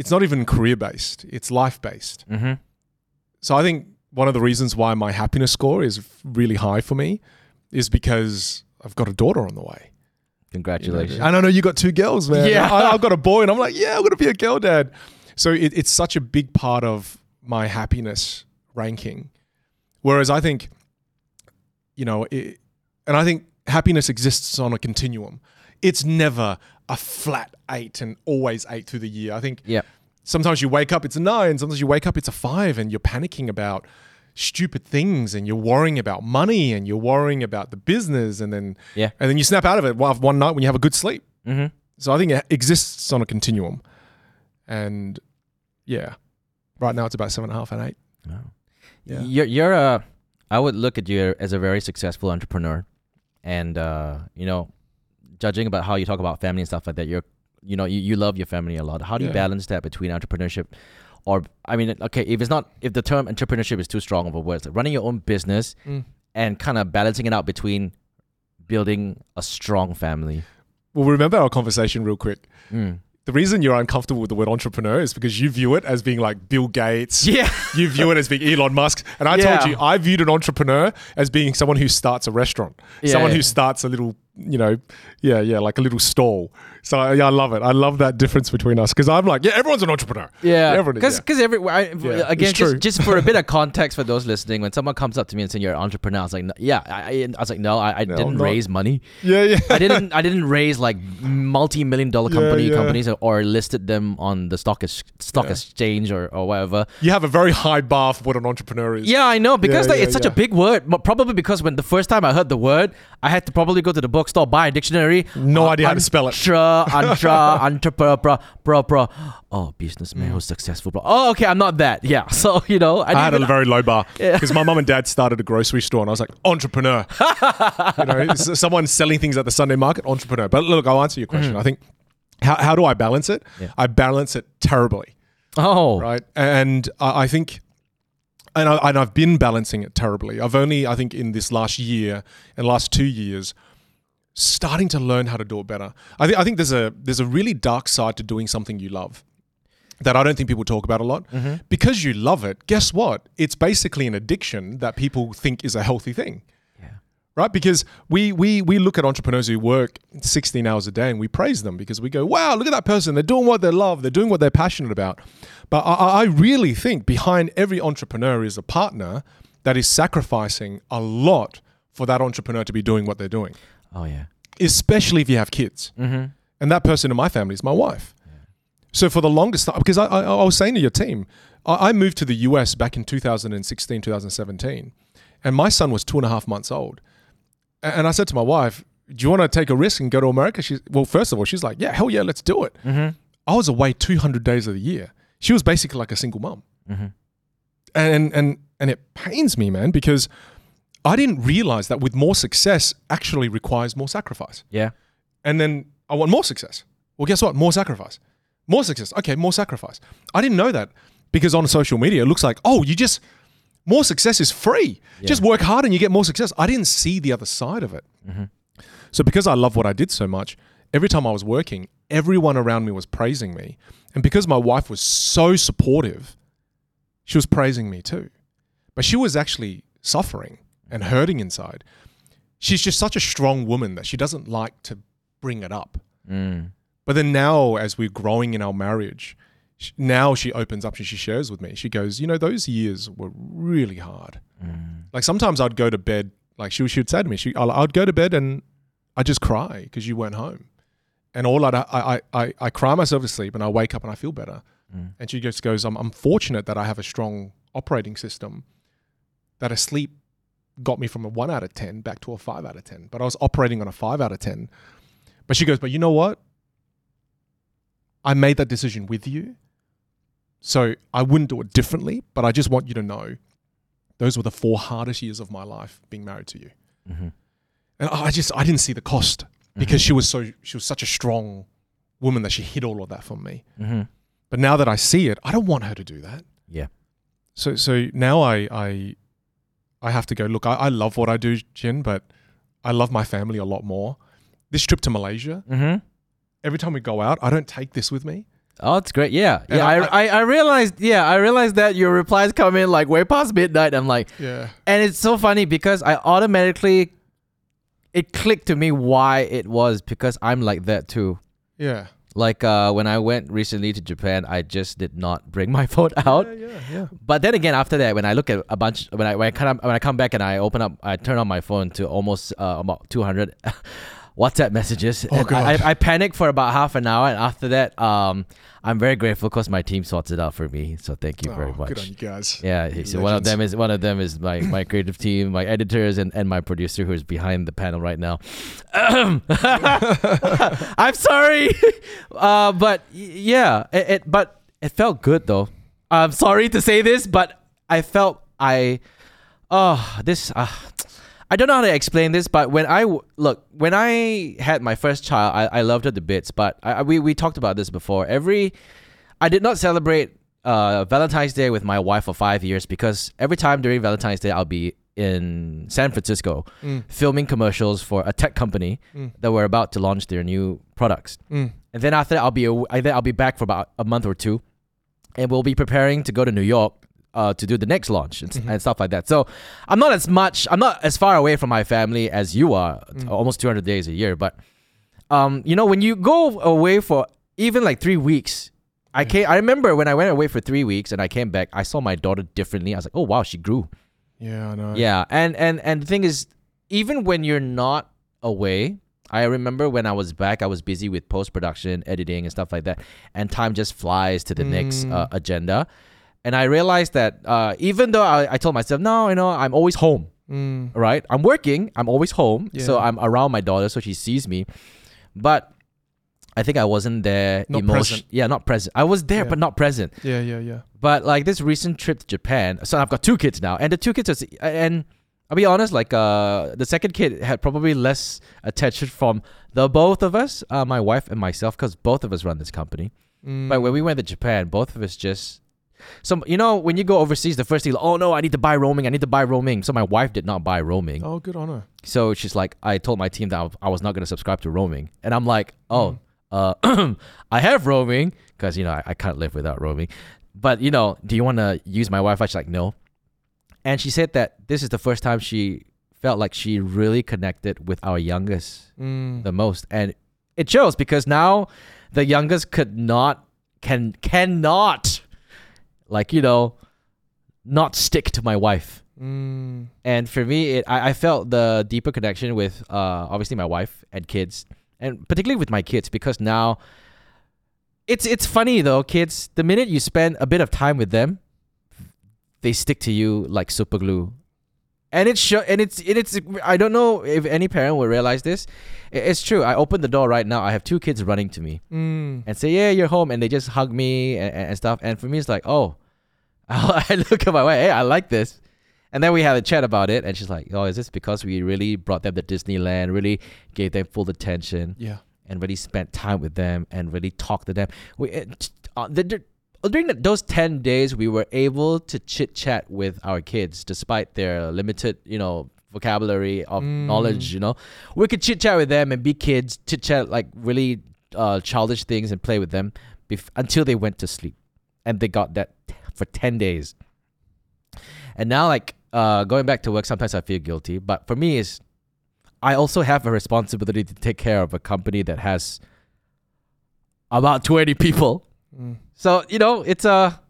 it's not even career based, it's life based. Mm-hmm. So I think one of the reasons why my happiness score is really high for me is because I've got a daughter on the way. Congratulations. And I know you got two girls, man. Yeah. I, I've got a boy, and I'm like, yeah, I'm gonna be a girl dad. So it, it's such a big part of my happiness ranking. Whereas I think, you know, it, and I think happiness exists on a continuum. It's never a flat eight and always eight through the year. I think Yeah. Sometimes you wake up, it's a nine. Sometimes you wake up, it's a five, and you're panicking about stupid things, and you're worrying about money, and you're worrying about the business, and then Yeah. and then you snap out of it one one night when you have a good sleep. Mm-hmm. So I think it exists on a continuum, and yeah, right now it's about seven and a half and eight. Yeah. You're you're a I would look at you as a very successful entrepreneur, and uh, you know, judging about how you talk about family and stuff like that, you're you know you, you love your family a lot. How do you balance that between entrepreneurship, or I mean, okay, if it's not if the term entrepreneurship is too strong of a word, like running your own business Mm. and kind of balancing it out between building a strong family. Well, remember our conversation real quick. Mm. The reason you're uncomfortable with the word entrepreneur is because you view it as being like Bill Gates. Yeah. You view it as being Elon Musk. And I Yeah. told you, I viewed an entrepreneur as being someone who starts a restaurant, Yeah, someone yeah. who starts a little, you know, yeah, yeah, like a little stall. So yeah, I love it. I love that difference between us because I'm like, yeah, everyone's an entrepreneur. Yeah, Everyone is, because yeah. every I, Yeah, again just, just for a bit of context for those listening, when someone comes up to me and saying you're an entrepreneur, I was like, no, yeah, I, I I was like, no, I, I No, didn't raise money. Yeah, yeah. I didn't I didn't raise like multi-million dollar company yeah. companies or, or listed them on the stock stock exchange or, or whatever. You have a very high bar for what an entrepreneur is. Yeah, I know because like, it's such a big word. Probably because when the first time I heard the word, I had to probably go to the bookstore, buy a dictionary. No uh, idea how to spell it. Intra, intra, entrepreneur, bro, bro. Oh, businessman mm. who's successful, bro. Oh, okay, I'm not that. Yeah, so you know, I, I had didn't a very low bar Yeah. because my mum and dad started a grocery store, and I was like, entrepreneur. you know, someone selling things at the Sunday market, entrepreneur. But look, I'll answer your mm. question. I think how, how do I balance it? Yeah. I balance it terribly, Oh, right? And I, I think, and, I, and I've been balancing it terribly. I've only, I think, in this last year and last two years, starting to learn how to do it better. I think I think there's a there's a really dark side to doing something you love that I don't think people talk about a lot. Mm-hmm. Because you love it, guess what? It's basically an addiction that people think is a healthy thing. Yeah. Right? Because we we we look at entrepreneurs who work 16 hours a day and we praise them because we go, wow, look at that person. They're doing what they love, they're doing what they're passionate about. But I, I really think behind every entrepreneur is a partner that is sacrificing a lot for that entrepreneur to be doing what they're doing, oh yeah. especially if you have kids. Mm-hmm. And that person in my family is my wife. So for the longest time, because I, I, I was saying to your team, I, I moved to the US back in 2016, 2017, and my son was two and a half months old. A- And I said to my wife, "Do you want to take a risk and go to America?" She's well, first of all, she's like, "Yeah, hell yeah, let's do it." Mm-hmm. I was away 200 days of the year. She was basically like a single mom, Mm-hmm. and and and it pains me, man, because I didn't realize that with more success actually requires more sacrifice. Yeah. And then I want more success. Well, guess what? More sacrifice. More success. Okay, more sacrifice. I didn't know that. because on social media it looks like oh you just more success is free. Just work hard and you get more success. I didn't see the other side of it. Mm-hmm. So because I love what I did so much, every time I was working, everyone around me was praising me, and because my wife was so supportive, she was praising me too. But she was actually suffering and hurting inside. She's just such a strong woman that she doesn't like to bring it up. Mm. But then now, as we're growing in our marriage, now she opens up and she shares with me. She goes, You know, those years were really hard. Mm. Like sometimes I'd go to bed, like she, she would say to me, she, I'd go to bed and I'd just cry because you weren't home. And all I'd, I, I, I, I cry myself to sleep and I wake up and I feel better. Mm. And she just goes, I'm, I'm fortunate that I have a strong operating system that a sleep got me from a one out of 10 back to a five out of 10. But I was operating on a five out of 10. But she goes, But you know what? I made that decision with you. So I wouldn't do it differently, but I just want you to know those were the four hardest years of my life being married to you. Mm-hmm. And I just I didn't see the cost because she was so she was such a strong woman that she hid all of that from me. Mm-hmm. But now that I see it, I don't want her to do that. Yeah. So so now I I I have to go, look, I, I love what I do, Jin, but I love my family a lot more. This trip to Malaysia, Mm-hmm. every time we go out, I don't take this with me. Oh, it's great. Yeah, And yeah. I- I, I, I realized. Yeah, I realized that your replies come in like way past midnight. I'm like, Yeah. and it's so funny because I automatically, it clicked to me why it was because I'm like that too. Yeah. Like uh, when I went recently to Japan, I just did not bring my phone out. Yeah, yeah, yeah. But then again, after that, when I look at a bunch, when I when I come when I come back and I open up, I turn on my phone to almost uh, about 200 WhatsApp messages. Oh. I, I, I panic for about half an hour, and after that, um, I'm very grateful because my team sorts it out for me. So thank you very Oh, Good on much. you guys. Yeah, so one of them is one of them is my, my creative team, my editors, and, and my producer who is behind the panel right now. I'm sorry, uh, but yeah, it, it but it felt good though. I'm sorry to say this, but I felt I, oh this. Uh, I don't know how to explain this, but when I look, when I had my first child, I, I loved her to bits. But I, I- we we talked about this before. Every I did not celebrate uh, Valentine's Day with my wife for five years because every time during Valentine's Day, I'll be in San Francisco Mm. filming commercials for a tech company Mm. that were about to launch their new products. Mm. And then after that, I'll be aw- then I'll be back for about a month or two, and we'll be preparing to go to New York uh, to do the next launch and, Mhm. and stuff like that. So I'm not as much, I'm not as far away from my family as you are, Mm. almost 200 days a year. But um, you know, when you go away for even like three weeks. I Yeah. came, I remember when I went away for three weeks and I came back, I saw my daughter differently. I was like, oh wow, she grew. Yeah, I know. Yeah, and and and the thing is, even when you're not away, I remember when I was back, I was busy with post production, editing, and stuff like that, and time just flies to the next Mm. uh, agenda. And I realized that uh, even though I, I told myself, no, you know, I'm always home, Mm. right? I'm working, I'm always home, so I'm around my daughter, so she sees me. But I think I wasn't there. Not emotion- present. Yeah, not present. I was there, Yeah. but not present. Yeah, yeah, yeah. But like this recent trip to Japan, so I've got two kids now, and the two kids are, and I'll be honest, like uh, the second kid had probably less attention from the both of us, uh, my wife and myself, because both of us run this company. Mm. But when we went to Japan, both of us just. So you know when you go overseas, the first thing, oh no, I need to buy roaming. I need to buy roaming. So my wife did not buy roaming. Oh, good on her. So she's like, I told my team that I- was not going to subscribe to roaming, and I'm like, Mm. oh, uh, I have roaming because you know I, I can't live without roaming. But you know, do you want to use my Wi-Fi? She's like, no. And she said that this is the first time she felt like she really connected with our youngest Mm. the most, and it shows because now the youngest could not can cannot like you know not stick to my wife. Mm. And for me, it I, I felt the deeper connection with uh obviously my wife and kids, and particularly with my kids because now it's it's funny though, kids. The minute you spend a bit of time with them, they stick to you like super glue. And it's sure, and it's it, it's I don't know if any parent will realize this. It's true. I open the door right now. I have two kids running to me Mm. and say, "Yeah, you're home," and they just hug me and, and and stuff. And for me, it's like, oh, I look at my wife, hey, I like this. And then we had a chat about it, and she's like, "Oh, is this because we really brought them to Disneyland, really gave them full attention, Yeah. and really spent time with them, and really talked to them? We, uh, they're, they're during the, those 10 days we were able to chit chat with our kids despite their limited you know vocabulary of Mm. knowledge you know we could chit chat with them and be kids chit chat like really uh, childish things and play with them bef- until they went to sleep and they got that t- for 10 days and now like uh, going back to work sometimes i feel guilty but for me is i also have a responsibility to take care of a company that has about 20 people Mm. so you know, it's a,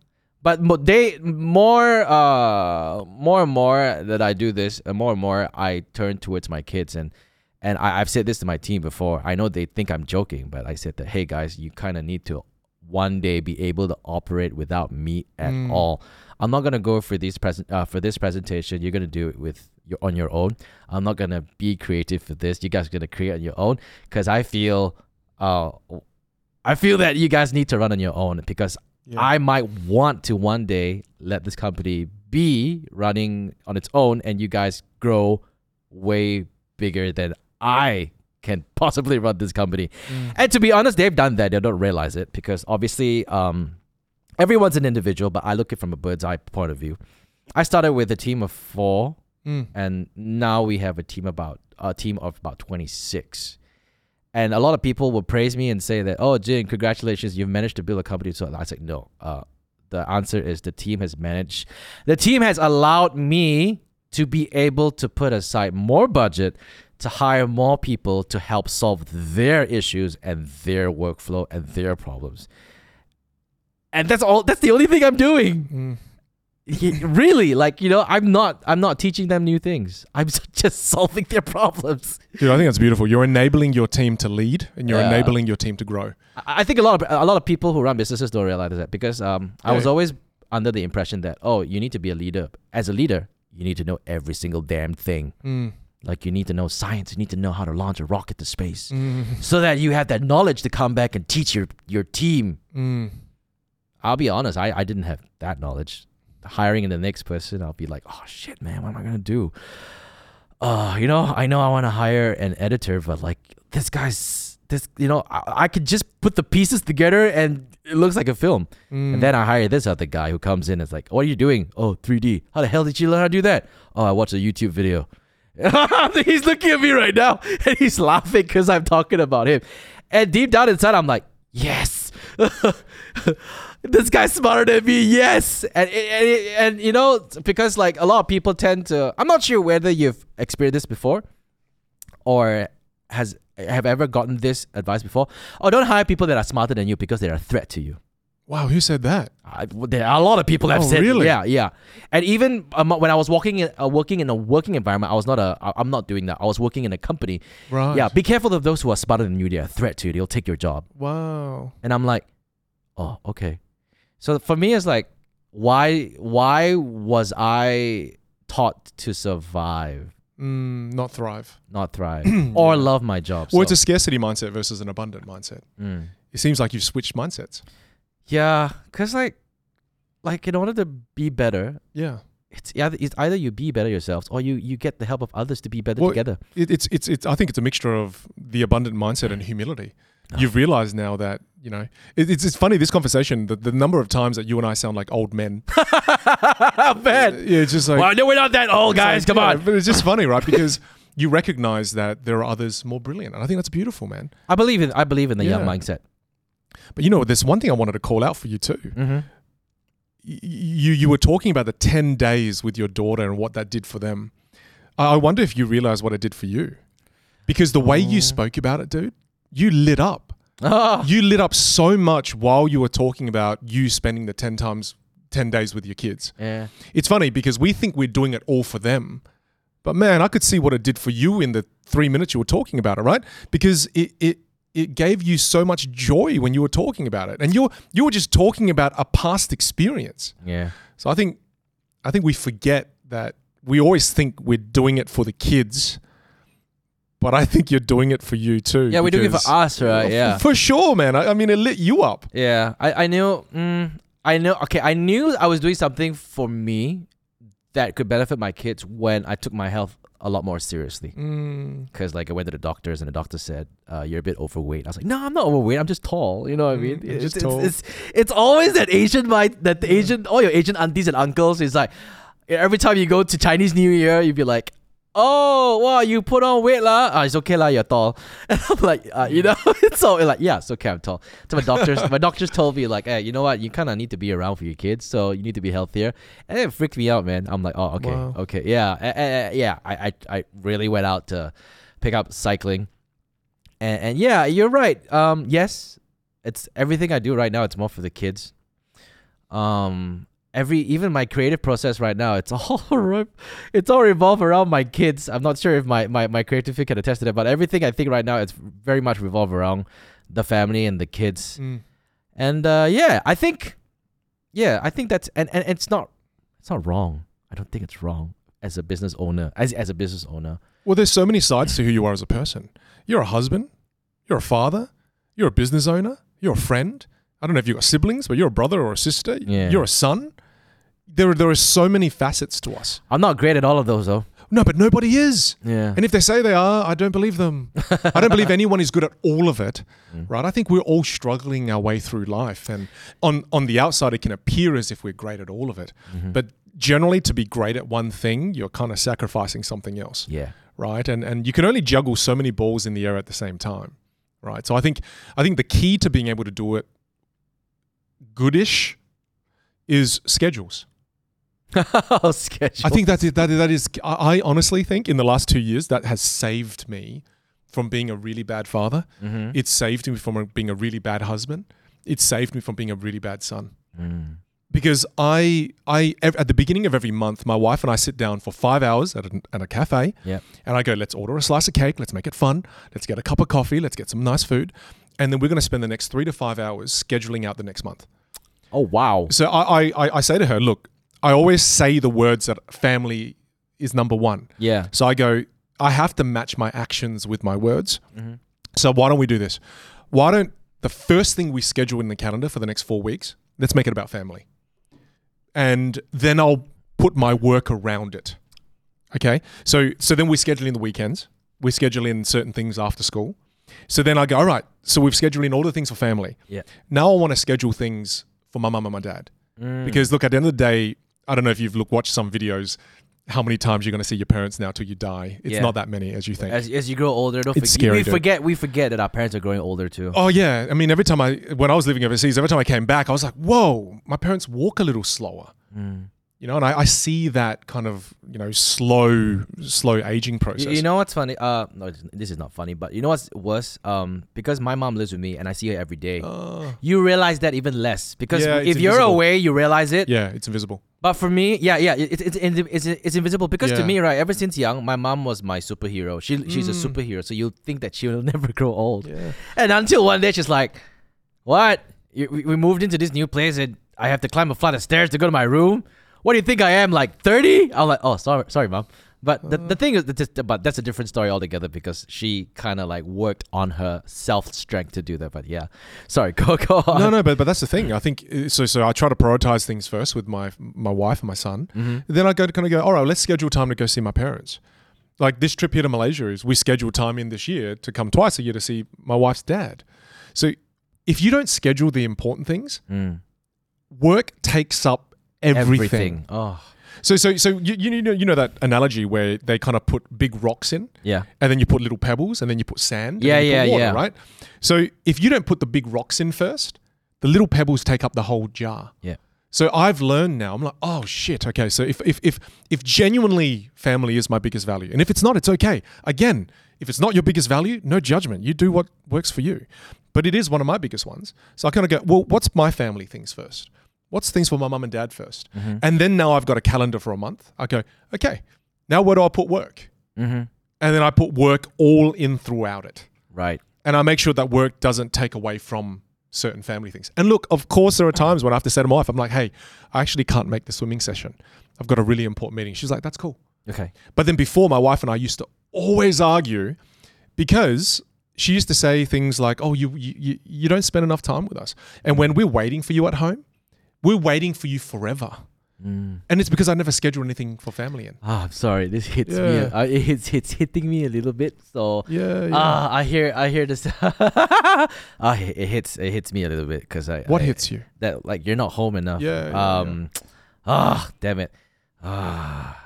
but they more, uh, more and more that I do this, and more and more I turn towards my kids, and and I, I've said this to my team before. I know they think I'm joking, but I said that, hey guys, you kind of need to one day be able to operate without me at Mm. all. I'm not gonna go for these present uh, for this presentation. You're gonna do it with your on your own. I'm not gonna be creative for this. You guys are gonna create on your own because I feel, uh, I feel that you guys need to run on your own because Yeah. I might want to one day let this company be running on its own and you guys grow way bigger than I can possibly run this company. Mm. And to be honest, they've done that. They don't realize it because obviously um, everyone's an individual, but I look at it from a bird's eye point of view. I started with a team of four Mm. and now we have a team about a team of about 26 and a lot of people will praise me and say that oh jin congratulations you've managed to build a company so i was like no uh, the answer is the team has managed the team has allowed me to be able to put aside more budget to hire more people to help solve their issues and their workflow and their problems and that's all that's the only thing i'm doing Mm. Really like you know i'm not i'm not teaching them new things i'm just solving their problems Dude, I think that's beautiful. You're enabling your team to lead, and you're Yeah. enabling your team to grow. I think a lot of a lot of people who run businesses don't realize that because um, I was always under the impression that oh you need to be a leader as a leader you need to know every single damn thing Mm. Like you need to know science you need to know how to launch a rocket to space Mm. so that you have that knowledge to come back and teach your your team Mm. I'll be honest I, I didn't have that knowledge hiring in the next person I'll be like oh shit man what am I gonna do uh you know I know I want to hire an editor but like this guy's this you know I, I could just put the pieces together and it looks like a film Mm. and then I hire this other guy who comes in and is like, What are you doing? Oh, 3D. How the hell did you learn how to do that? Oh, I watched a YouTube video. he's looking at me right now and he's laughing because I'm talking about him. And deep down inside, I'm like, Yes. this guy's smarter than me. Yes. And, and, and, you know, because like a lot of people tend to, I'm not sure whether you've experienced this before or has have ever gotten this advice before. Oh, don't hire people that are smarter than you because they're a threat to you. Wow, who said that? I, there are a lot of people that have Oh, said, really? yeah, yeah. And even um, when I was working in, uh, working in a working environment, I was not a, I- I'm not doing that. I was working in a company. Right. Yeah, be careful of those who are smarter than you. They're a threat to you. They'll take your job. Wow. And I'm like, oh, okay. So for me, it's like, why, why was I taught to survive, Mm, not thrive. not thrive, or love my job? Well, it's a scarcity mindset versus an abundant mindset. Mm. It seems like you've switched mindsets. Yeah, cause like, like in order to be better, Yeah. it's either it's either you be better yourselves or you you get the help of others to be better Well, together. It, it's, it's, it's, I think it's a mixture of the abundant mindset and humility. Ah. You've realized now that, you know, it, it's, it's funny, this conversation, the, the number of times that you and I sound like old men. Man, Yeah, it's just like, well, no, we're not that old, guys. like, Come yeah, on. But it's just funny, right? Because you recognize that there are others more brilliant. And I think that's beautiful, man. I believe in I believe in the young mindset. But you know, there's one thing I wanted to call out for you too. Mm-hmm. You you were talking about the ten days with your daughter and what that did for them. I wonder if you realize what it did for you, because the way you Oh. spoke about it, dude, you lit up. Oh, You lit up so much while you were talking about you spending the ten times ten days with your kids. yeah. It's funny because we think we're doing it all for them, but man, I could see what it did for you in the three minutes you were talking about it, right? Because it it it gave you so much joy when you were talking about it, and you you were just talking about a past experience. Yeah. So I think I think we forget that we always think we're doing it for the kids, but I think you're doing it for you too. Yeah, we're doing it for us, right? Yeah. for sure, man. I, I mean, it lit you up. Yeah. I, I knew mm, I know okay, I knew I was doing something for me that could benefit my kids when I took my health a lot more seriously. Mm. Because like I went to the doctors and the doctor said, uh, "You're a bit overweight." I was like, "No, I'm not overweight. I'm just tall." You know what I mean? Mm, you're just it's, tall. It's, it's it's always that Asian mind, that the Asian, all your Asian aunties and uncles is like, every time you go to Chinese New Year, you'd be like, "Oh, wow, you put on weight lah. Ah, it's okay lah. You're tall." And I'm like, uh, you know, so like, yeah, it's okay. I'm tall. So my doctors, my doctors told me like, hey, you know what? You kind of need to be around for your kids, so you need to be healthier. And it freaked me out, man. I'm like, oh, okay, Wow. okay, yeah, eh, yeah. I, I, I really went out to pick up cycling, and, and yeah, you're right. Um, yes, it's everything I do right now. It's more for the kids. Um, every even my creative process right now, it's all it's all revolve around my kids. I'm not sure if my my my creative can attest to that, but everything I think right now, it's very much revolve around the family and the kids. Mm. And uh, yeah, I think, yeah, I think that's and, and it's not it's not wrong. I don't think it's wrong as a business owner, as as a business owner. Well, there's so many sides to who you are as a person. You're a husband. You're a father. You're a business owner. You're a friend. I don't know if you've got siblings, but you're a brother or a sister. Yeah. You're a son. There, there are so many facets to us. I'm not great at all of those though. No, but nobody is. Yeah. And if they say they are, I don't believe them. I don't believe anyone is good at all of it, Mm. right? I think we're all struggling our way through life, and on on the outside, it can appear as if we're great at all of it, Mhm. but generally, to be great at one thing, you're kind of sacrificing something else, yeah. right? And and you can only juggle so many balls in the air at the same time, right? So I think I think the key to being able to do it goodish is schedules. oh, schedule. I think that is, that is, that is I I honestly think in the last two years that has saved me from being a really bad father. Mhm. It saved me from being a really bad husband. It saved me from being a really bad son. Mm. Because I, I ev- at the beginning of every month, my wife and I sit down for five hours at a, at a cafe, Yep. and I go, "Let's order a slice of cake. Let's make it fun. Let's get a cup of coffee. Let's get some nice food, and then we're going to spend the next three to five hours scheduling out the next month." Oh wow. So I, I, I- I say to her, "Look, I always say the words that family is number one. Yeah. So I go, I have to match my actions with my words. Mhm. So why don't we do this? Why don't the first thing we schedule in the calendar for the next four weeks, let's make it about family. And then I'll put my work around it. Okay. So so then we schedule in the weekends. We schedule in certain things after school. So then I go, all right, so we've scheduled in all the things for family. Yeah. Now I want to schedule things for my mum and my dad. Mm. Because look, at the end of the day, I don't know if you've look, watched some videos, how many times you're going to see your parents now till you die. It's Yeah. not that many as you think. as, as you grow older, don't It's forget, scary, we dude. forget we forget that our parents are growing older too. oh yeah, I mean, every time I when I was living overseas, every time I came back, I was like, whoa, my parents walk a little slower. Mm. You know, and I, I see that kind of you know slow, slow aging process. you know what's funny? Uh, no, this is not funny. But you know what's worse? Um, because my mom lives with me and I see her every day. Uh, you realize that even less because Yeah, if you're invisible. away, you realize it. yeah, it's invisible. But for me, yeah, yeah, it, it's it's it's it's invisible because to me, right? Ever since young, my mom was my superhero. She she's a Mm. superhero, so you'll think that she'll never grow old. Yeah. And until one day, she's like, "What? We, we moved into this new place, and I have to climb a flight of stairs to go to my room. What do you think I am? Like 30?" I'm like, "Oh, sorry, sorry, mom." But the, the thing is, that just, but that's a different story altogether because she kind of like worked on her self strength to do that. But yeah, sorry, go go on. No, no, but but that's the thing. I think uh, so. So I try to prioritize things first with my my wife and my son. Mm-hmm. Then I go to kind of go. All right, let's schedule time to go see my parents. Like this trip here to Malaysia is we scheduled time in this year to come twice a year to see my wife's dad. So if you don't schedule the important things, Mm. work takes up everything. Oh, So so so you, you know you know that analogy where they kind of put big rocks in yeah. and then you put little pebbles and then you put sand. Yeah, then you put yeah, water, yeah. Right. So if you don't put the big rocks in first, the little pebbles take up the whole jar. Yeah. So I've learned now. I'm like, oh shit. Okay. So if if if if genuinely family is my biggest value, and if it's not, it's okay. Again, if it's not your biggest value, no judgment. You do what works for you. But it is one of my biggest ones. So I kind of go, well, what's my family things first? What's things for my mum and dad 1st Mm-hmm. And then now I've got a calendar for a month. I go, okay. Now where do I put work? Mm-hmm. And then I put work all in throughout it Right. and I make sure that work doesn't take away from certain family things. And look, of course, there are times when I have to say to my wife, I'm like, hey, I actually can't make the swimming session. I've got a really important meeting. She's like, that's cool. Okay. But then before, my wife and I used to always argue because she used to say things like, oh, you, you- you don't spend enough time with us. And when we're waiting for you at home, we're waiting for you forever. Mm. and it's because I never schedule anything for family in. Ah, I'm sorry. This hits me. Yeah. Uh, it hits it's hitting me a little bit. So Yeah, yeah. ah, I hear I hear this. ah, it it hits it hits me a little bit because I what I- hits you? that like you're not home enough. Yeah, yeah, yeah. um. Ah, damn it. Ah,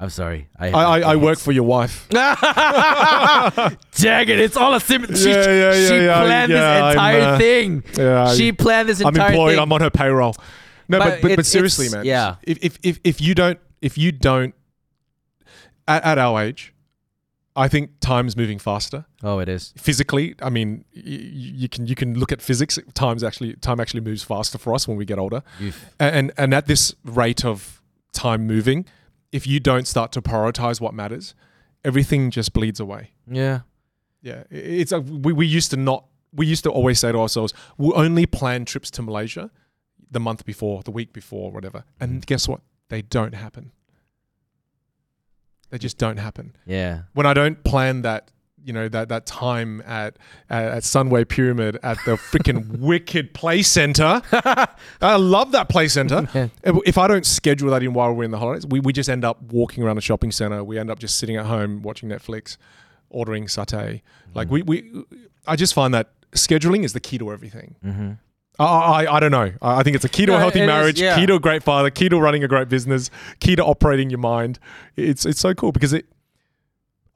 I'm sorry. I I, I, I work for your wife. Dang it! It's all a sim. She, Yeah, yeah, yeah, she yeah, planned yeah, this entire uh, thing. Yeah, She planned this I'm employed. thing. I'm on her payroll. No, But but but, but seriously, man. yeah. If, if if if you don't if you don't at, at our age, I think time's moving faster. oh, it is. Physically, I mean, y- you can you can look at physics. Time's actually time actually moves faster for us when we get older. And and at this rate of time moving, if you don't start to prioritize what matters, everything just bleeds away. yeah. Yeah, it's a, we we used to not we used to always say to ourselves, we'll only plan trips to Malaysia the month before, the week before, whatever. And mm-hmm. guess what? They don't happen. They just don't happen. Yeah. When I don't plan that, you know, that that time at at, Sunway Pyramid at the freaking wicked play center. I love that play center. Yeah. If I don't schedule that in while we're in the holidays, we, we just end up walking around a shopping center. We end up just sitting at home watching Netflix, ordering satay. Like we, we I just find that scheduling is the key to everything. Mm-hmm. I, I, I don't know. I think it's a key to No, a healthy it is, marriage, yeah. key to a great father, key to running a great business, key to operating your mind. It's it's so cool because it.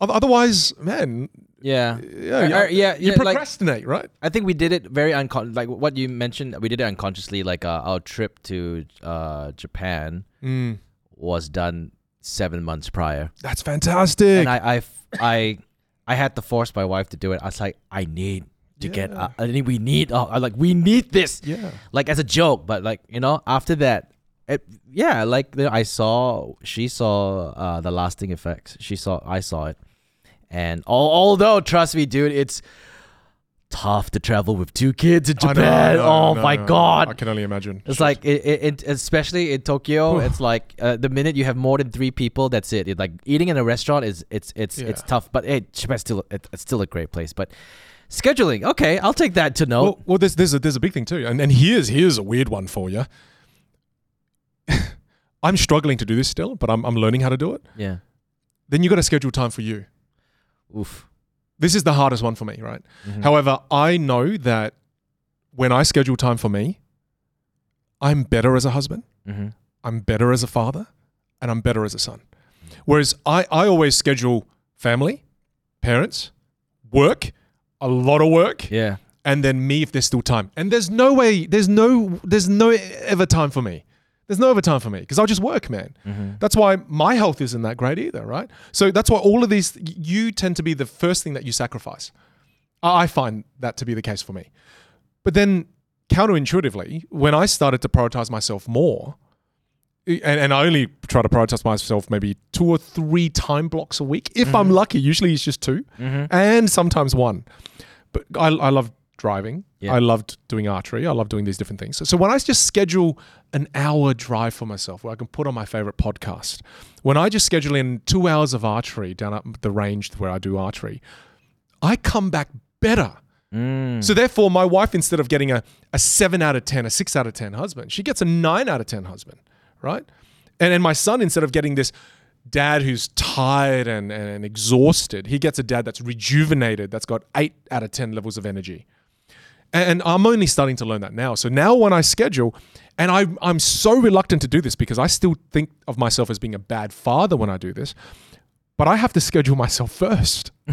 Oth- Otherwise, man, Yeah. yeah, you- uh, yeah, you yeah, like- procrastinate, right? I think we did it very uncon like what you mentioned. We did it unconsciously. Like uh, our trip to uh, Japan Mm, was done seven months prior, that's fantastic. and I, I, I, I had to force my wife to do it. I was like, I need to get. Uh, I think we need. Uh, like we need this. yeah, Like as a joke, but like you know, after that. It, yeah, like you know, I saw, she saw uh, the lasting effects. She saw, I saw it, and al- although trust me, dude, it's tough to travel with two kids in know, Japan. Know, oh know, my I god, I can only imagine. it's like it, it, especially in Tokyo, it's like uh, the minute you have more than three people, that's it. It like eating in a restaurant is it's it's it's tough. But hey, Japan's still it, it's still a great place. But scheduling, okay, I'll take that to note. Well, well there's there's a there's a big thing too, and and here's here's a weird one for you. I'm struggling to do this still, but I'm I'm learning how to do it. yeah, Then you got to schedule time for you. Oof. This is the hardest one for me, right? Mhm. However, I know that when I schedule time for me, I'm better as a husband, Mhm. I'm better as a father, and I'm better as a son. Whereas I, I always schedule family, parents, work, a lot of work, yeah, and then me if there's still time. And there's no way, there's no, there's no ever time for me. There's no ever time for me because I'll just work, man. Mhm. That's why my health isn't that great either, right? So that's why all of these, you tend to be the first thing that you sacrifice. I find that to be the case for me. But then counterintuitively, when I started to prioritize myself more, and, and I only try to prioritize myself maybe two or three time blocks a week, if I'm lucky, usually it's just 2 Mhm. and sometimes one. But I, I love driving. Yeah. I loved doing archery. I love doing these different things. So, so when I just schedule an hour drive for myself where I can put on my favorite podcast, when I just schedule in two hours of archery down at the range where I do archery, I come back better. Mm. So therefore, my wife, instead of getting a, a seven out of 10, a six out of 10 husband, she gets a nine out of 10 husband, right? And then my son, instead of getting this dad who's tired and, and exhausted, he gets a dad that's rejuvenated, that's got eight out of 10 levels of energy. And I'm only starting to learn that now. So now when I schedule, and I, I'm so reluctant to do this because I still think of myself as being a bad father when I do this, but I have to schedule myself first.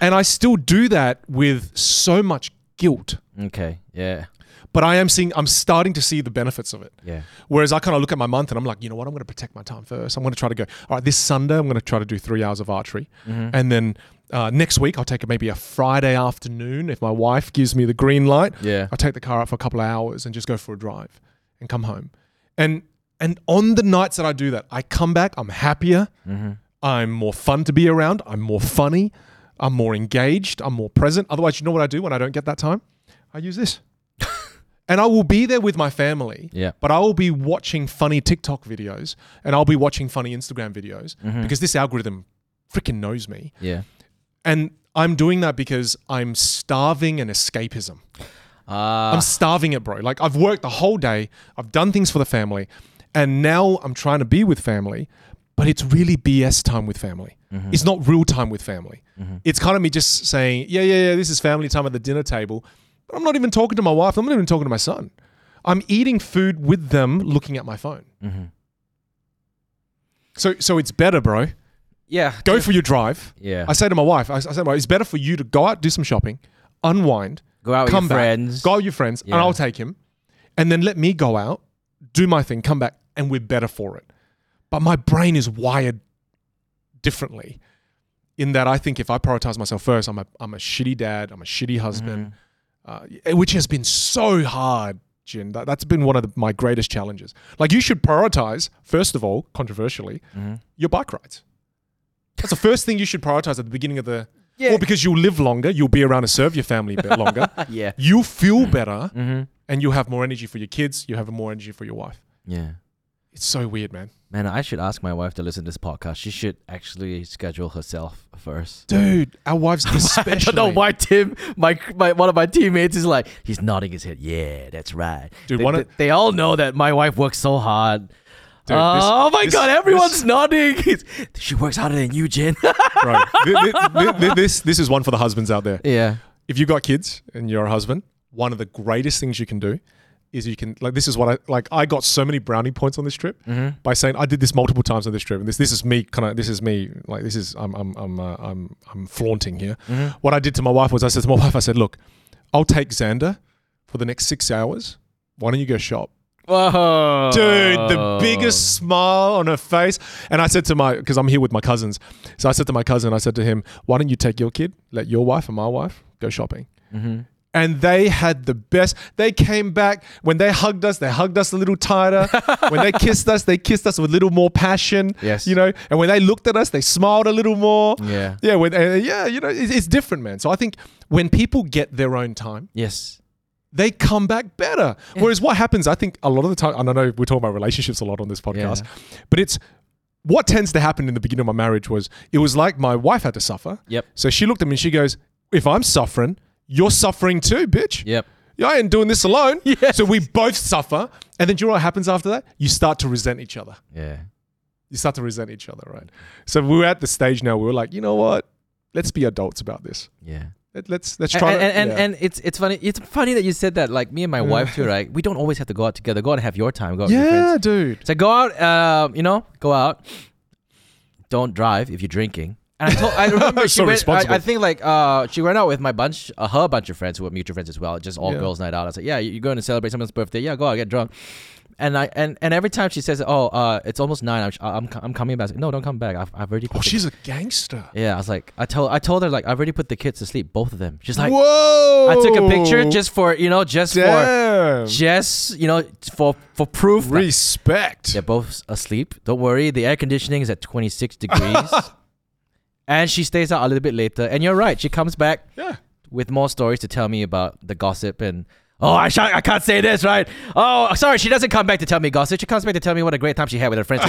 and I still do that with so much guilt. okay, yeah, But I am seeing, I'm starting to see the benefits of it. yeah, Whereas I kind of look at my month and I'm like, you know what? I'm going to protect my time first. I'm going to try to go, all right, this Sunday, I'm going to try to do three hours of archery. Mhm. And then uh, next week, I'll take maybe a Friday afternoon. If my wife gives me the green light, yeah. I'll take the car out for a couple of hours and just go for a drive and come home. And and on the nights that I do that, I come back, I'm happier, Mm-hmm. I'm more fun to be around, I'm more funny, I'm more engaged, I'm more present. Otherwise, you know what I do when I don't get that time? I use this. and I will be there with my family, Yeah. but I will be watching funny TikTok videos and I'll be watching funny Instagram videos Mhm. because this algorithm freaking knows me. Yeah. And I'm doing that because I'm starving an escapism. Uh, I'm starving it, bro. Like I've worked the whole day, I've done things for the family, and now I'm trying to be with family, but it's really BS time with family. Mm-hmm. It's not real time with family. Mm-hmm. It's kind of me just saying, yeah, yeah, yeah, this is family time at the dinner table, but I'm not even talking to my wife. I'm not even talking to my son. I'm eating food with them, looking at my phone. Mm-hmm. So, so it's better, bro. Yeah. Go for your drive. Yeah. I say to my wife, I, I say to my wife, it's better for you to go out, do some shopping, unwind, Go out with come your back, friends. go out with your friends, and I'll take him, and then let me go out, do my thing, come back, and we're better for it. But my brain is wired differently, in that I think if I prioritize myself first, I'm a I'm a shitty dad, I'm a shitty husband, Mm-hmm. uh, which has been so hard. Jin, that, that's been one of the, my greatest challenges. Like you should prioritize first of all, controversially, Mm-hmm. your bike rides. That's the first thing you should prioritize at the beginning of the. Yeah. Or because you'll live longer, you'll be around to serve your family a bit longer. yeah. You'll feel better, Mm-hmm. and you'll have more energy for your kids. You have more energy for your wife. Yeah. It's so weird, man. Man, I should ask my wife to listen to this podcast. She should actually schedule herself first. Dude, our wives especially. I don't know why Tim, my, my one of my teammates, is like he's nodding his head. Yeah, that's right. Dude, they, they, of- they all know that my wife works so hard. Dude, oh this- my this- god, everyone's this- nodding. she works harder than you, Jen. Right. Th- th- th- th- this, this is one for the husbands out there. yeah. If you've got kids and you're a husband, one of the greatest things you can do is you can like this is what I like I got so many brownie points on this trip by saying I did this multiple times on this trip and this this is me kind of this is me like this is I'm I'm I'm uh, I'm I'm flaunting here. What I did to my wife was I said to my wife I said look I'll take Xander for the next 6 hours. Why don't you go shop? Whoa, Dude, the biggest smile on her face. And I said to my, because I'm here with my cousins. So I said to my cousin, I said to him, why don't you take your kid, let your wife and my wife go shopping? Mm-hmm. And they had the best. They came back. When they hugged us, they hugged us a little tighter. when they kissed us, they kissed us with a little more passion. Yes. You know, and when they looked at us, they smiled a little more. Yeah. Yeah. When, uh, yeah, you know, it's, it's different, man. So I think when people get their own time, Yes. They come back better. Whereas what happens, I think a lot of the time, and I know we're talking about relationships a lot on this podcast, but it's what tends to happen in the beginning of my marriage was it was like my wife had to suffer. Yep. So she looked at me and she goes, If I'm suffering, you're suffering too, bitch. Yep. Yeah, I ain't doing this alone. Yes. So we both suffer. And then do you know what happens after that? You start to resent each other. Yeah. You start to resent each other, right? So we're at the stage now we're like, you know what? Let's be adults about this. Yeah. Let, let's let's try and, to, and, yeah. and it's it's funny it's funny that you said that like me and my wife too right we don't always have to go out together go out and have your time go out yeah, dude. So go out, uh, you know, go out. Don't drive if you're drinking. And I, told, I remember she So went. I, I think like uh, she went out with my bunch, uh, her bunch of friends who were mutual friends as well, just all Yeah. girls night out. I was like, yeah, you're going to celebrate someone's birthday. Yeah, go out, get drunk. And I and, and every time she says, oh, uh, it's almost nine. I'm I'm, I'm coming back. Like, no, don't come back. I've, I've already. Oh, she's a gangster. yeah, I was like, I told I told her like I've already put the kids to sleep, both of them. She's like, Whoa! I took a picture just for you know, just for just you know, for for proof. Respect. they're both asleep. Don't worry, the air conditioning is at 26 degrees. and she stays out a little bit later. And you're right, she comes back Yeah. with more stories to tell me about the gossip and Oh, I, sh- I can't say this, right? Oh, sorry, she doesn't come back to tell me gossip. She comes back to tell me what a great time she had with her friends.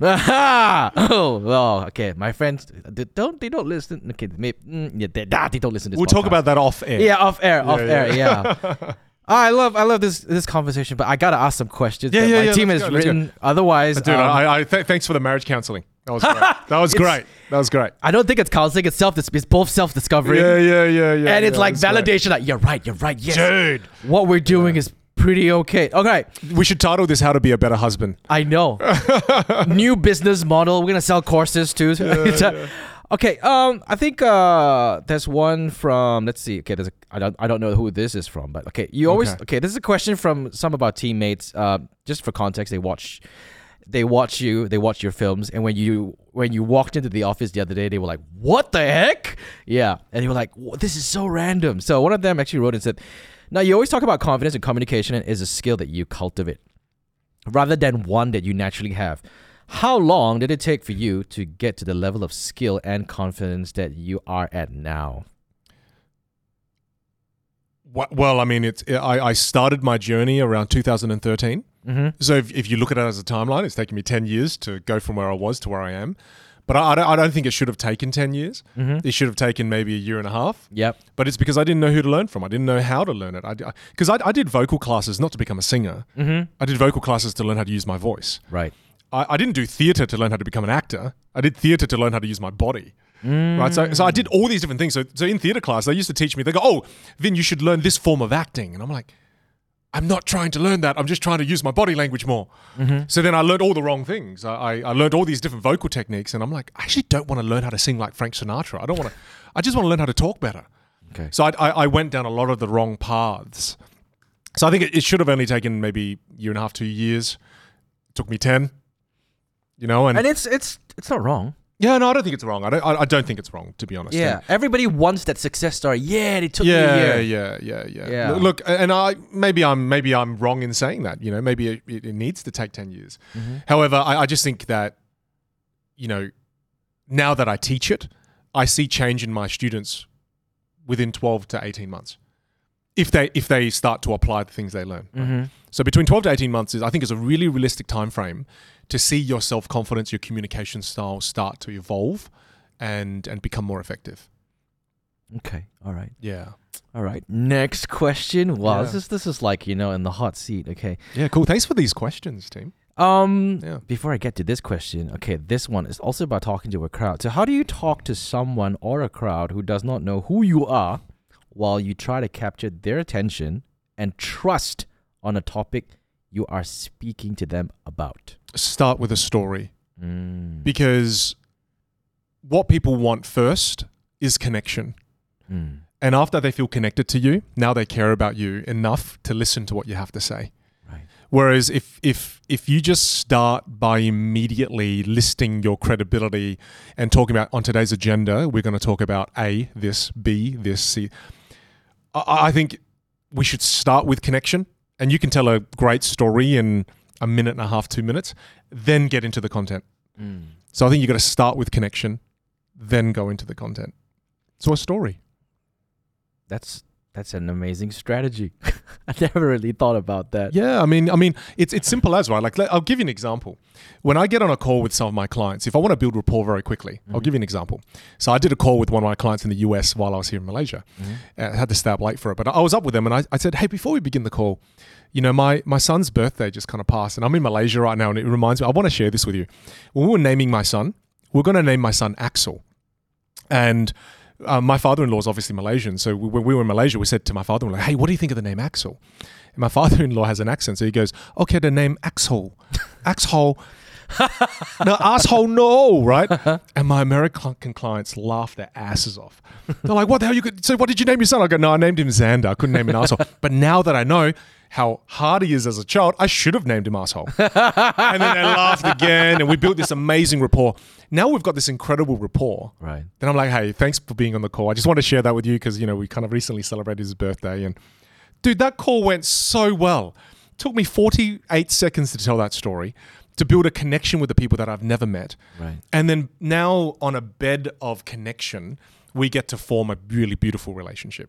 Aha! oh, well, okay. My friends they don't they don't listen. Okay, maybe, mm, yeah, they, they don't listen to this. We'll talk about that off air. yeah, off air, off yeah. air, yeah. I love I love this this conversation, but I gotta ask some questions. Yeah, yeah, my yeah, team has go. written. Otherwise, Dude, um, I, I th- thanks for the marriage counseling. That was great. that was great. That was great. I don't think it's counseling. It's self. It's both self discovery, Yeah, yeah, yeah, yeah. and it's yeah, like validation. Like you're right. You're right. Yes. Dude, What we're doing is pretty okay. Okay, we should title this "How to Be a Better Husband." I know. New business model. We're gonna sell courses too. It's a- okay. Um, I think uh, there's one from. Let's see. Okay, there's. A, I don't. I don't know who this is from, but okay. You always. Okay. Okay. This is a question from some of our teammates. Uh, just for context, they watch. They watch you. They watch your films, and when you when you walked into the office the other day, they were like, "What the heck?" Yeah, and they were like, "This is so random." So one of them actually wrote and said, "Now you always talk about confidence and communication is a skill that you cultivate." rather than one that you naturally have. How long did it take for you to get to the level of skill and confidence that you are at now? Well, I mean, it's I, I started my journey around 2013. Mm-hmm. So if, if you look at it as a timeline, it's taken me 10 years to go from where I was to where I am. But I, I, don't, I don't think it should have taken 10 years. Mm-hmm. It should have taken maybe a year and a half. Yep. But it's because I didn't know who to learn from. I didn't know how to learn it. Because I, I, I, did vocal classes not to become a singer. Mm-hmm. I did vocal classes to learn how to use my voice. Right. I, I didn't do theatre to learn how to become an actor. I did theatre to learn how to use my body. Mm. Right. So, so I did all these different things. So, so in theatre class, they used to teach me, they go, oh, Vinh, you should learn this form of acting. And I'm like, I'm not trying to learn that. I'm just trying to use my body language more. Mm-hmm. So then I learned all the wrong things. I, I, I learned all these different vocal techniques, and I'm like, I actually don't want to learn how to sing like Frank Sinatra. I don't want to. I just want to learn how to talk better. Okay. So I, I, I went down a lot of the wrong paths. So I think it, it should have only taken maybe a year and a half, two years. It took me ten. You know, and, And it's it's it's not wrong. Yeah, no, I don't think it's wrong. I don't. I, I don't think it's wrong, to be honest. Yeah. And- Everybody wants that success story. Yeah, it took me yeah, a year. yeah, yeah, yeah, Yeah. Look, and I maybe I'm maybe I'm wrong in saying that. You know, maybe it, it needs to take ten years. Mm-hmm. However, I, I just think that, you know, now that I teach it, I see change in my students within twelve to eighteen months, if they if they start to apply the things they learn. right? Mm-hmm. So between twelve to eighteen months is I think is a really realistic time frame to see your self confidence, your communication style start to evolve, and and become more effective. Okay. All right. Yeah. All right. Next question. Wow, Yeah. this is this is like, you know, in the hot seat. Okay. Yeah. Cool. Thanks for these questions, team. Um Yeah. before I get to this question, okay, this one is also about talking to a crowd. So how do you talk to someone or a crowd who does not know who you are while you try to capture their attention and trust on a topic you are speaking to them about? Start with a story. Mm. because what people want first is connection. Mm. And after they feel connected to you, now they care about you enough to listen to what you have to say. Right. Whereas if if if you just start by immediately listing your credibility and talking about on today's agenda, we're going to talk about A, this, B, this, C. I, I think we should start with connection, and you can tell a great story in a minute and a half, two minutes, then get into the content. Mm. So I think you've got to start with connection, then go into the content. So a story. That's that's an amazing strategy. I never really thought about that. Yeah, I mean, I mean, it's it's simple as right. Like, I'll give you an example. When I get on a call with some of my clients, if I want to build rapport very quickly, I'll Mhm. give you an example. So I did a call with one of my clients in the US while I was here in Malaysia. Mhm. Uh, I had to stay up late for it, but I was up with them and I, I said, hey, before we begin the call, you know, my my son's birthday just kind of passed, and I'm in Malaysia right now, and it reminds me. I want to share this with you. When we were naming my son, we we're going to name my son Axel, and uh, my father-in-law is obviously Malaysian. So we- when we were in Malaysia, we said to my father-in-law, "Hey, what do you think of the name Axel?" And my father-in-law has an accent, so he goes, "Okay, the name Axel, Axel." no, asshole, no, right? And my American clients laugh their asses off. They're like, what the hell you could so what did you name your son? I go, no, I named him Xander. I couldn't name him asshole. But now that I know how hard he is as a child, I should have named him asshole. and then they laughed again, and we built this amazing rapport. Now we've got this incredible rapport. Right. Then I'm like, hey, thanks for being on the call. I just want to share that with you because you know we kind of recently celebrated his birthday, and dude, that call went so well. took me 48 seconds to tell that story, to build a connection with the people that I've never met, Right. and then now on a bed of connection, we get to form a really beautiful relationship.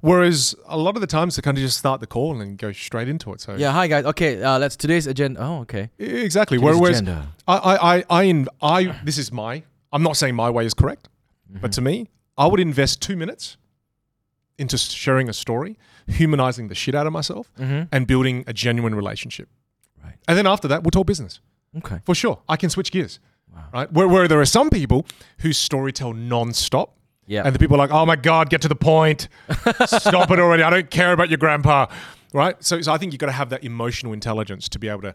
Whereas a lot of the times they kind of just start the call and go straight into it. So Yeah. Hi guys. Okay. Uh, let's today's agenda. Oh, okay. exactly. Today's Whereas agenda. I, I, I, I, in, I, this is my. I'm not saying my way is correct, Mm-hmm. but to me, I would invest two minutes into sharing a story, humanizing the shit out of myself, Mm-hmm. and building a genuine relationship. Right. And then after that, we'll talk business Okay. for sure. I can switch gears, Wow. right? Where, where there are some people who story tell non-stop, Yeah. and the people are like, "Oh my god, get to the point! Stop it already! I don't care about your grandpa." Right? So, so I think you've got to have that emotional intelligence to be able to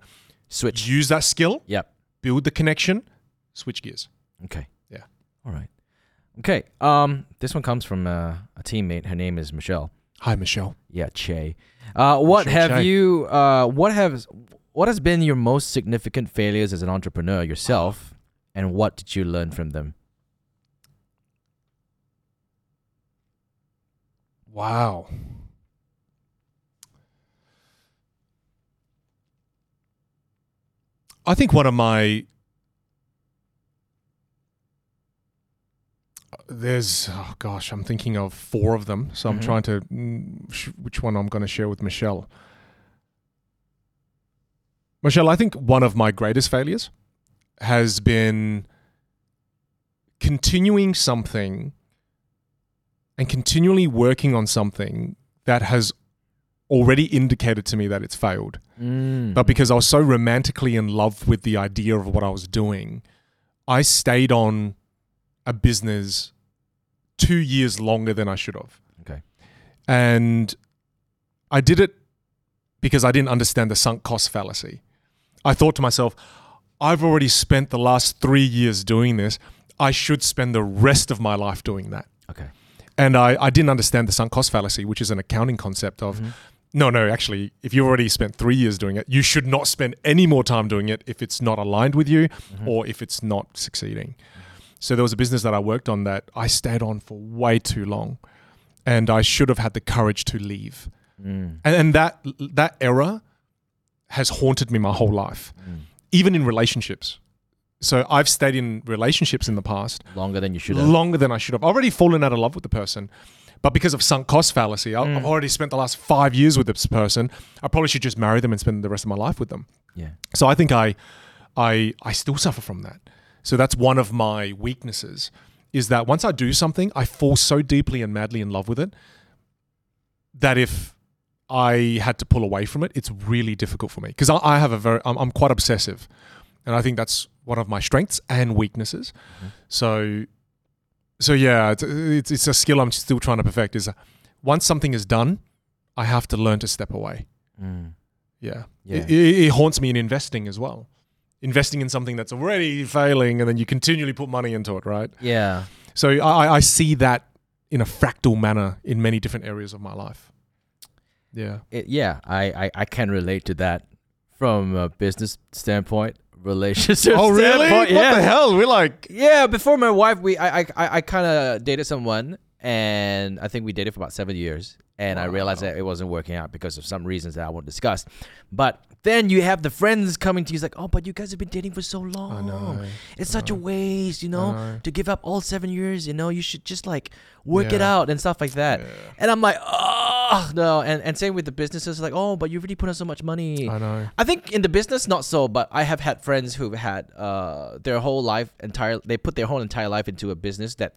Switch. use that skill, Yep. build the connection, switch gears. Okay. Yeah. All right. Okay. Um, this one comes from uh, a teammate. Her name is Michelle. Hi, Michelle. Yeah, Che. Uh, what have Che. you? Uh, what have? What has been your most significant failures as an entrepreneur yourself, and what did you learn from them? Wow. I think one of my there's oh gosh, I'm thinking of four of them, so I'm Mhm. trying to mm, which one I'm going to share with Michelle. Michelle, I think one of my greatest failures has been continuing something and continually working on something that has already indicated to me that it's failed. Mm. But because I was so romantically in love with the idea of what I was doing, I stayed on a business two years longer than I should have. Okay. And I did it because I didn't understand the sunk cost fallacy. I thought to myself, I've already spent the last three years doing this. I should spend the rest of my life doing that. Okay. And I, I didn't understand the sunk cost fallacy, which is an accounting concept of Mhm. no, no, actually, if you've already spent three years doing it, you should not spend any more time doing it if it's not aligned with you Mhm. or if it's not succeeding. So there was a business that I worked on that I stayed on for way too long. And I should have had the courage to leave. Mm. And, and that that error has haunted me my whole life, Mm. even in relationships. So I've stayed in relationships in the past Longer than you should have. longer than I should have. Already fallen out of love with the person, but because of sunk cost fallacy, Mm. I've already spent the last five years with this person. I probably should just marry them and spend the rest of my life with them. Yeah. So I think I, I, I still suffer from that. So that's one of my weaknesses, is that once I do something, I fall so deeply and madly in love with it that if I had to pull away from it, it's really difficult for me because I, I have a very, I'm, I'm quite obsessive, and I think that's one of my strengths and weaknesses. Mhm. So, so yeah, it's, it's it's a skill I'm still trying to perfect. Is uh, once something is done, I have to learn to step away. Mm. Yeah. Yeah. It, it, it haunts me in investing as well. Investing in something that's already failing and then you continually put money into it, right? Yeah. So I, I see that in a fractal manner in many different areas of my life. Yeah. It, yeah. I, I, I can relate to that from a business standpoint, relationship Oh, really? standpoint. What yeah. The hell? We're like, Yeah, before my wife, we I I, I kind of dated someone, and I think we dated for about seven years, and I realized that it wasn't working out because of some reasons that I won't discuss. But then you have the friends coming to you, it's like, oh, but you guys have been dating for so long. I know. It's such a waste, you know, to give up all seven years. You know, you should just like work it out and stuff like that. Yeah. And I'm like, oh no. And and same with the businesses, like, oh, but you really put in so much money. I know. I think in the business not so, but I have had friends who've had uh their whole life entire they put their whole entire life into a business that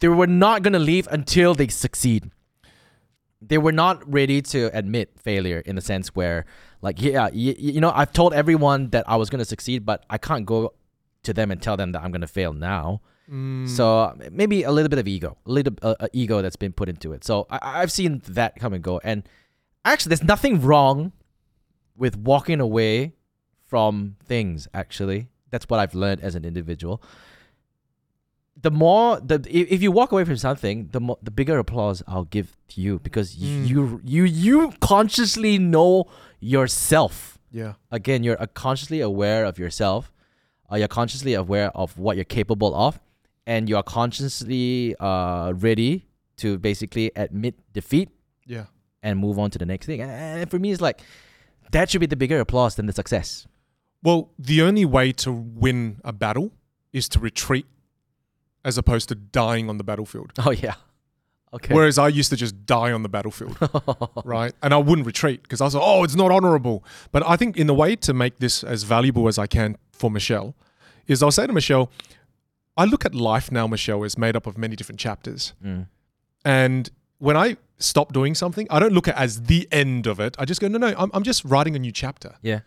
they were not gonna leave until they succeed. They were not ready to admit failure in the sense where like yeah you, you know I've told everyone that I was gonna succeed, but I can't go to them and tell them that I'm gonna fail now. Mm. So maybe a little bit of ego, a little uh, uh, ego that's been put into it. So I, I've seen that come and go, and actually, there's nothing wrong with walking away from things. Actually, that's what I've learned as an individual. The more the if you walk away from something, the more the bigger applause I'll give to you because Mm. you you you consciously know yourself yeah. again you're consciously aware of yourself uh, you're consciously aware of what you're capable of and you are consciously uh, ready to basically admit defeat Yeah. and move on to the next thing and for me it's like that should be the bigger applause than the success Well, the only way to win a battle is to retreat as opposed to dying on the battlefield. oh yeah okay Whereas I used to just die on the battlefield. right? And I wouldn't retreat because I was like, oh, it's not honorable. But I think in the way to make this as valuable as I can for Michelle is I'll say to Michelle, I look at life now, Michelle, is made up of many different chapters. Mm. And when I stop doing something, I don't look at it as the end of it. I just go, no, no, I'm, I'm just writing a new chapter. yeah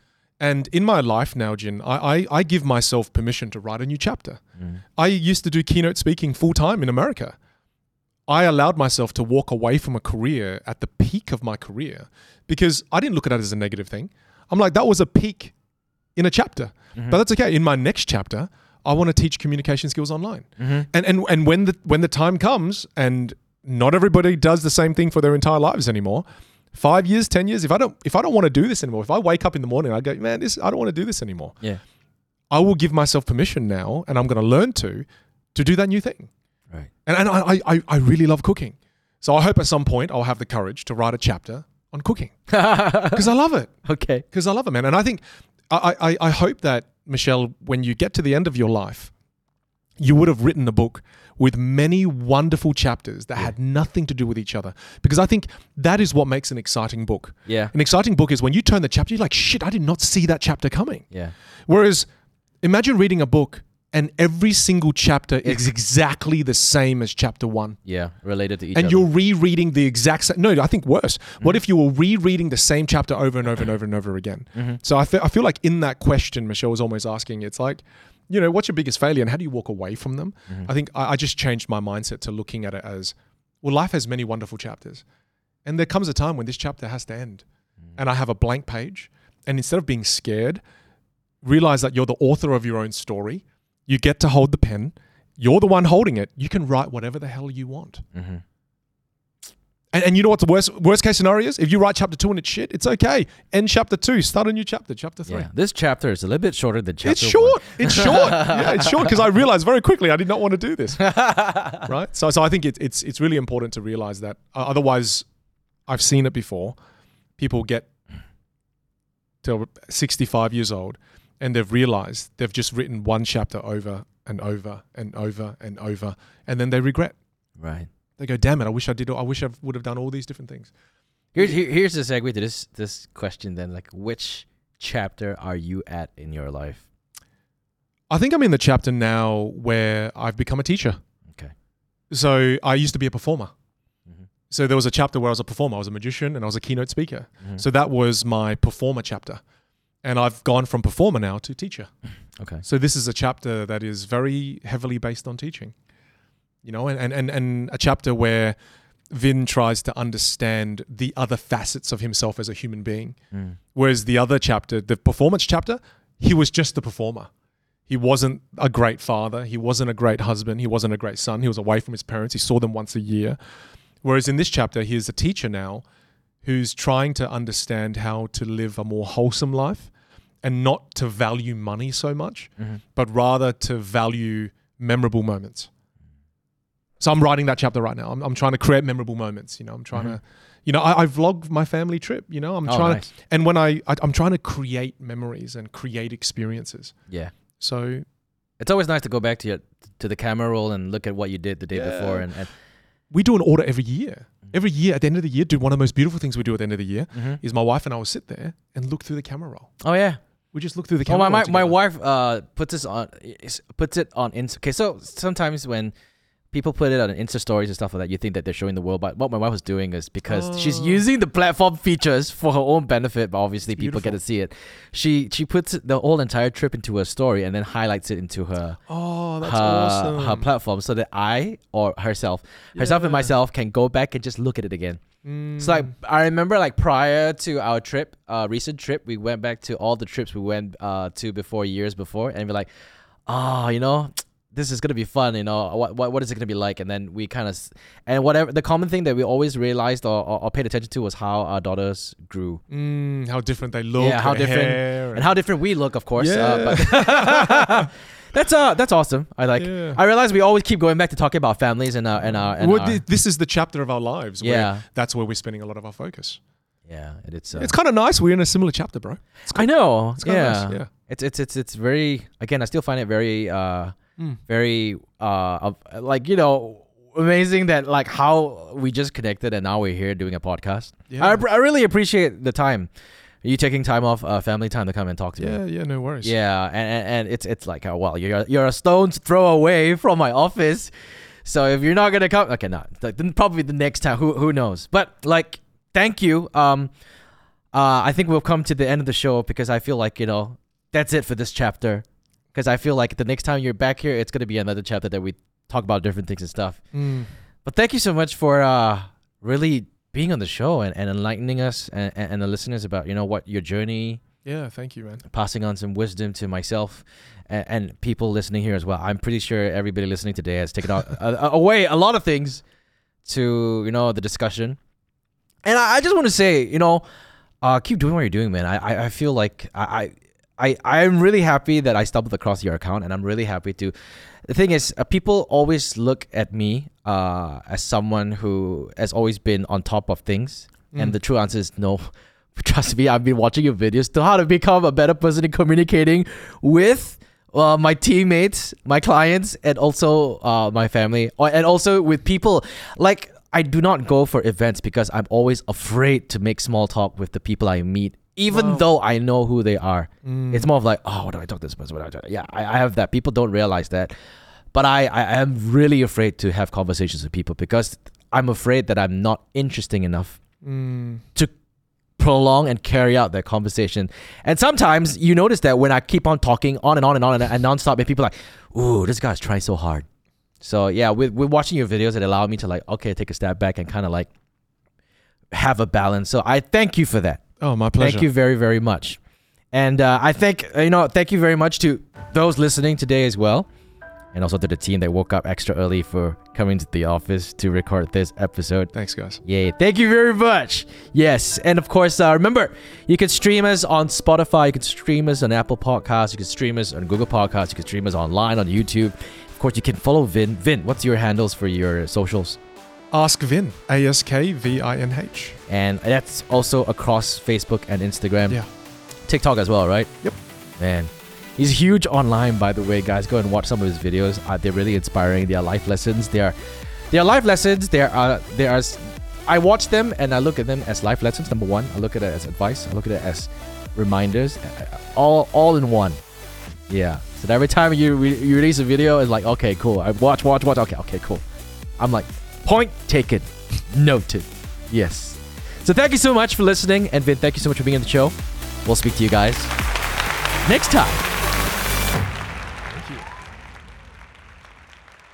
And in my life now, Jin, I, I, I give myself permission to write a new chapter. Mm. I used to do keynote speaking full time in America. I allowed myself to walk away from a career at the peak of my career because I didn't look at it as a negative thing. I'm like, that was a peak in a chapter. Mhm. But that's okay. In my next chapter, I want to teach communication skills online. Mhm. And and and when the when the time comes and not everybody does the same thing for their entire lives anymore. Five years, ten years. If I don't if I don't want to do this anymore, if I wake up in the morning, I go, man, this I don't want to do this anymore. yeah I will give myself permission now, and I'm going to learn to to do that new thing. right And, and I, I, I really love cooking. So I hope at some point I'll have the courage to write a chapter on cooking because I love it. okay Because I love it, man. And I think, I, I, I hope that, Michelle, when you get to the end of your life, you would have written a book with many wonderful chapters that had nothing to do with each other. Because I think that is what makes an exciting book. yeah An exciting book is when you turn the chapter, you're like, shit, I did not see that chapter coming. yeah Whereas, imagine reading a book and every single chapter is exactly the same as chapter one. Yeah, related to each And other. you're rereading the exact same. No, I think worse. Mm-hmm. What if you were rereading the same chapter over and over and over and over again? Mm-hmm. So I, fe- I feel like in that question, Michelle was almost asking, it's like, you know, what's your biggest failure and how do you walk away from them? I think I, I just changed my mindset to looking at it as, well, life has many wonderful chapters. And there comes a time when this chapter has to end. And I have a blank page. And instead of being scared, realize that you're the author of your own story. You get to hold the pen. You're the one holding it. You can write whatever the hell you want. Mm-hmm. And, and you know what the worst worst case scenario is? If you write chapter two and it's shit, it's okay. End chapter two, start a new chapter, chapter three. Yeah, this chapter is a little bit shorter than chapter It's short. one. It's short. yeah, it's short because I realized very quickly I did not want to do this. right. So, so I think it, it's it's really important to realize that. Uh, otherwise, I've seen it before. People get till 65 years old and they've realized they've just written one chapter over and over and over and over, and then they regret. Right. They go, "Damn it! I wish I did. I wish I would have done all these different things." Here's here, here's the segue to this this question then. Like, which chapter are you at in your life? I think I'm in the chapter now where I've become a teacher. Okay. So I used to be a performer. Mhm. So there was a chapter where I was a performer. I was a magician and I was a keynote speaker. Mhm. So that was my performer chapter. And I've gone from performer now to teacher. Okay. So this is a chapter that is very heavily based on teaching. You know, and, and, and, a chapter where Vinh tries to understand the other facets of himself as a human being. Mm. Whereas the other chapter, the performance chapter, he was just the performer. He wasn't a great father. He wasn't a great husband. He wasn't a great son. He was away from his parents. He saw them once a year. Whereas in this chapter, he is a teacher now who's trying to understand how to live a more wholesome life and not to value money so much, Mhm. but rather to value memorable moments. So I'm writing that chapter right now. I'm, I'm trying to create memorable moments. You know, I'm trying Mhm. to, you know, I, I vlog my family trip. You know, I'm Oh, trying nice. to, and when I, I, I'm trying to create memories and create experiences. Yeah. So It's always nice to go back to your to the camera roll and look at what you did the day Yeah. before and, and we do an audit every year. Mm. Every year at the end of the year, dude, one of the most beautiful things we do at the end of the year Mhm. is my wife and I will sit there and look through the camera roll. Oh yeah. We just look through the Oh, camera my, my, my wife uh puts this on puts it on Insta. Okay, so sometimes when people put it on Insta stories and stuff like that, you think that they're showing the world. But what my wife was doing is because she's Oh. using the platform features for her own benefit, but obviously It's people get to see it. She she puts the whole entire trip into a story and then highlights it into her Oh, that's her, awesome. her platform so that I or herself herself and myself can go back and just look at it again. Mm. So like I remember like prior to our trip, uh recent trip, we went back to all the trips we went uh to before years before and we're like, oh, you know, this is gonna be fun, you know. What what, what is it gonna be like? And then we kind of and whatever the common thing that we always realized or, or, or paid attention to was how our daughters grew Mm, how different they look. Yeah, how different- hair and how different we look, of course. Yeah. Uh, but that's uh that's awesome. I like. Yeah. I realize we always keep going back to talking about families and our and our and well, our, this is the chapter of our lives. Where yeah that's where we're spending a lot of our focus. yeah. and It's uh, it's kind of nice. We're in a similar chapter, bro. I know. It's kind of yeah. nice. Yeah. It's it's it's it's very again. I still find it very uh Mm. very uh like you know amazing that like how we just connected and now we're here doing a podcast. Yeah. I, I really appreciate the time. Are You taking time off uh, family time to come and talk to me. yeah, yeah, no worries. Yeah, and, and, and it's it's like uh, well you're you're a stone's throw away from my office, so if you're not gonna come, okay, not like, then probably the next time. Who who knows? But like, thank you. Um, uh, I think we'll come to the end of the show because I feel like you know that's it for this chapter. Because I feel like the next time you're back here, it's gonna be another chapter that we talk about different things and stuff. Mm. But thank you so much for uh really being on the show and, and enlightening us and, and, the listeners about you know what your journey Yeah, thank you, man. passing on some wisdom to myself and, and people listening here as well. I'm pretty sure everybody listening today has taken out, uh, away a lot of things to you know the discussion. And I, I just want to say, you know, uh, keep doing what you're doing, man. I I, I feel like I. I, I I'm really happy that I stumbled across your account, and I'm really happy to. The thing is, uh, people always look at me uh, as someone who has always been on top of things, and Mm. the true answer is no. Trust me, I've been watching your videos to how to become a better person in communicating with uh, my teammates, my clients, and also uh, my family, or, and also with people. Like, I do not go for events because I'm always afraid to make small talk with the people I meet even Wow. though I know who they are. Mm. It's more of like, oh, what do I talk to this person? What do I talk? Yeah, I, I have that. People don't realize that, but I, I am really afraid to have conversations with people because I'm afraid that I'm not interesting enough Mm. to prolong and carry out that conversation. And sometimes you notice that when I keep on talking on and on and on and, and nonstop, and people are like, ooh, this guy's trying so hard. So yeah, with, with watching your videos, it allowed me to like, okay, take a step back and kind of like have a balance. So I thank you for that. Oh, my pleasure. Thank you very, very much. And uh, I think, you know, thank you very much to those listening today as well. And also to the team that woke up extra early for coming to the office to record this episode. Thanks, guys. Yay. Thank you very much. Yes. And of course, uh, remember, you can stream us on Spotify. You can stream us on Apple Podcasts. You can stream us on Google Podcasts. You can stream us online on YouTube. Of course, you can follow Vinh. Vinh, what's your handles for your socials? Ask Vinh. A S K V I N H. And that's also across Facebook and Instagram. Yeah. TikTok as well, right? Yep. Man, he's huge online, by the way, guys. Go and watch some of his videos. Uh, they're really inspiring. They are life lessons. They are, they are life lessons. They are, they are. I watch them and I look at them as life lessons. Number one, I look at it as advice. I look at it as reminders, uh, all, all in one. Yeah. So that every time you re- you release a video, it's like, okay, cool. I watch, watch, watch. Okay, okay, cool. I'm like, point taken, noted. Yes. So thank you so much for listening, and Vinh, thank you so much for being on the show. We'll speak to you guys next time.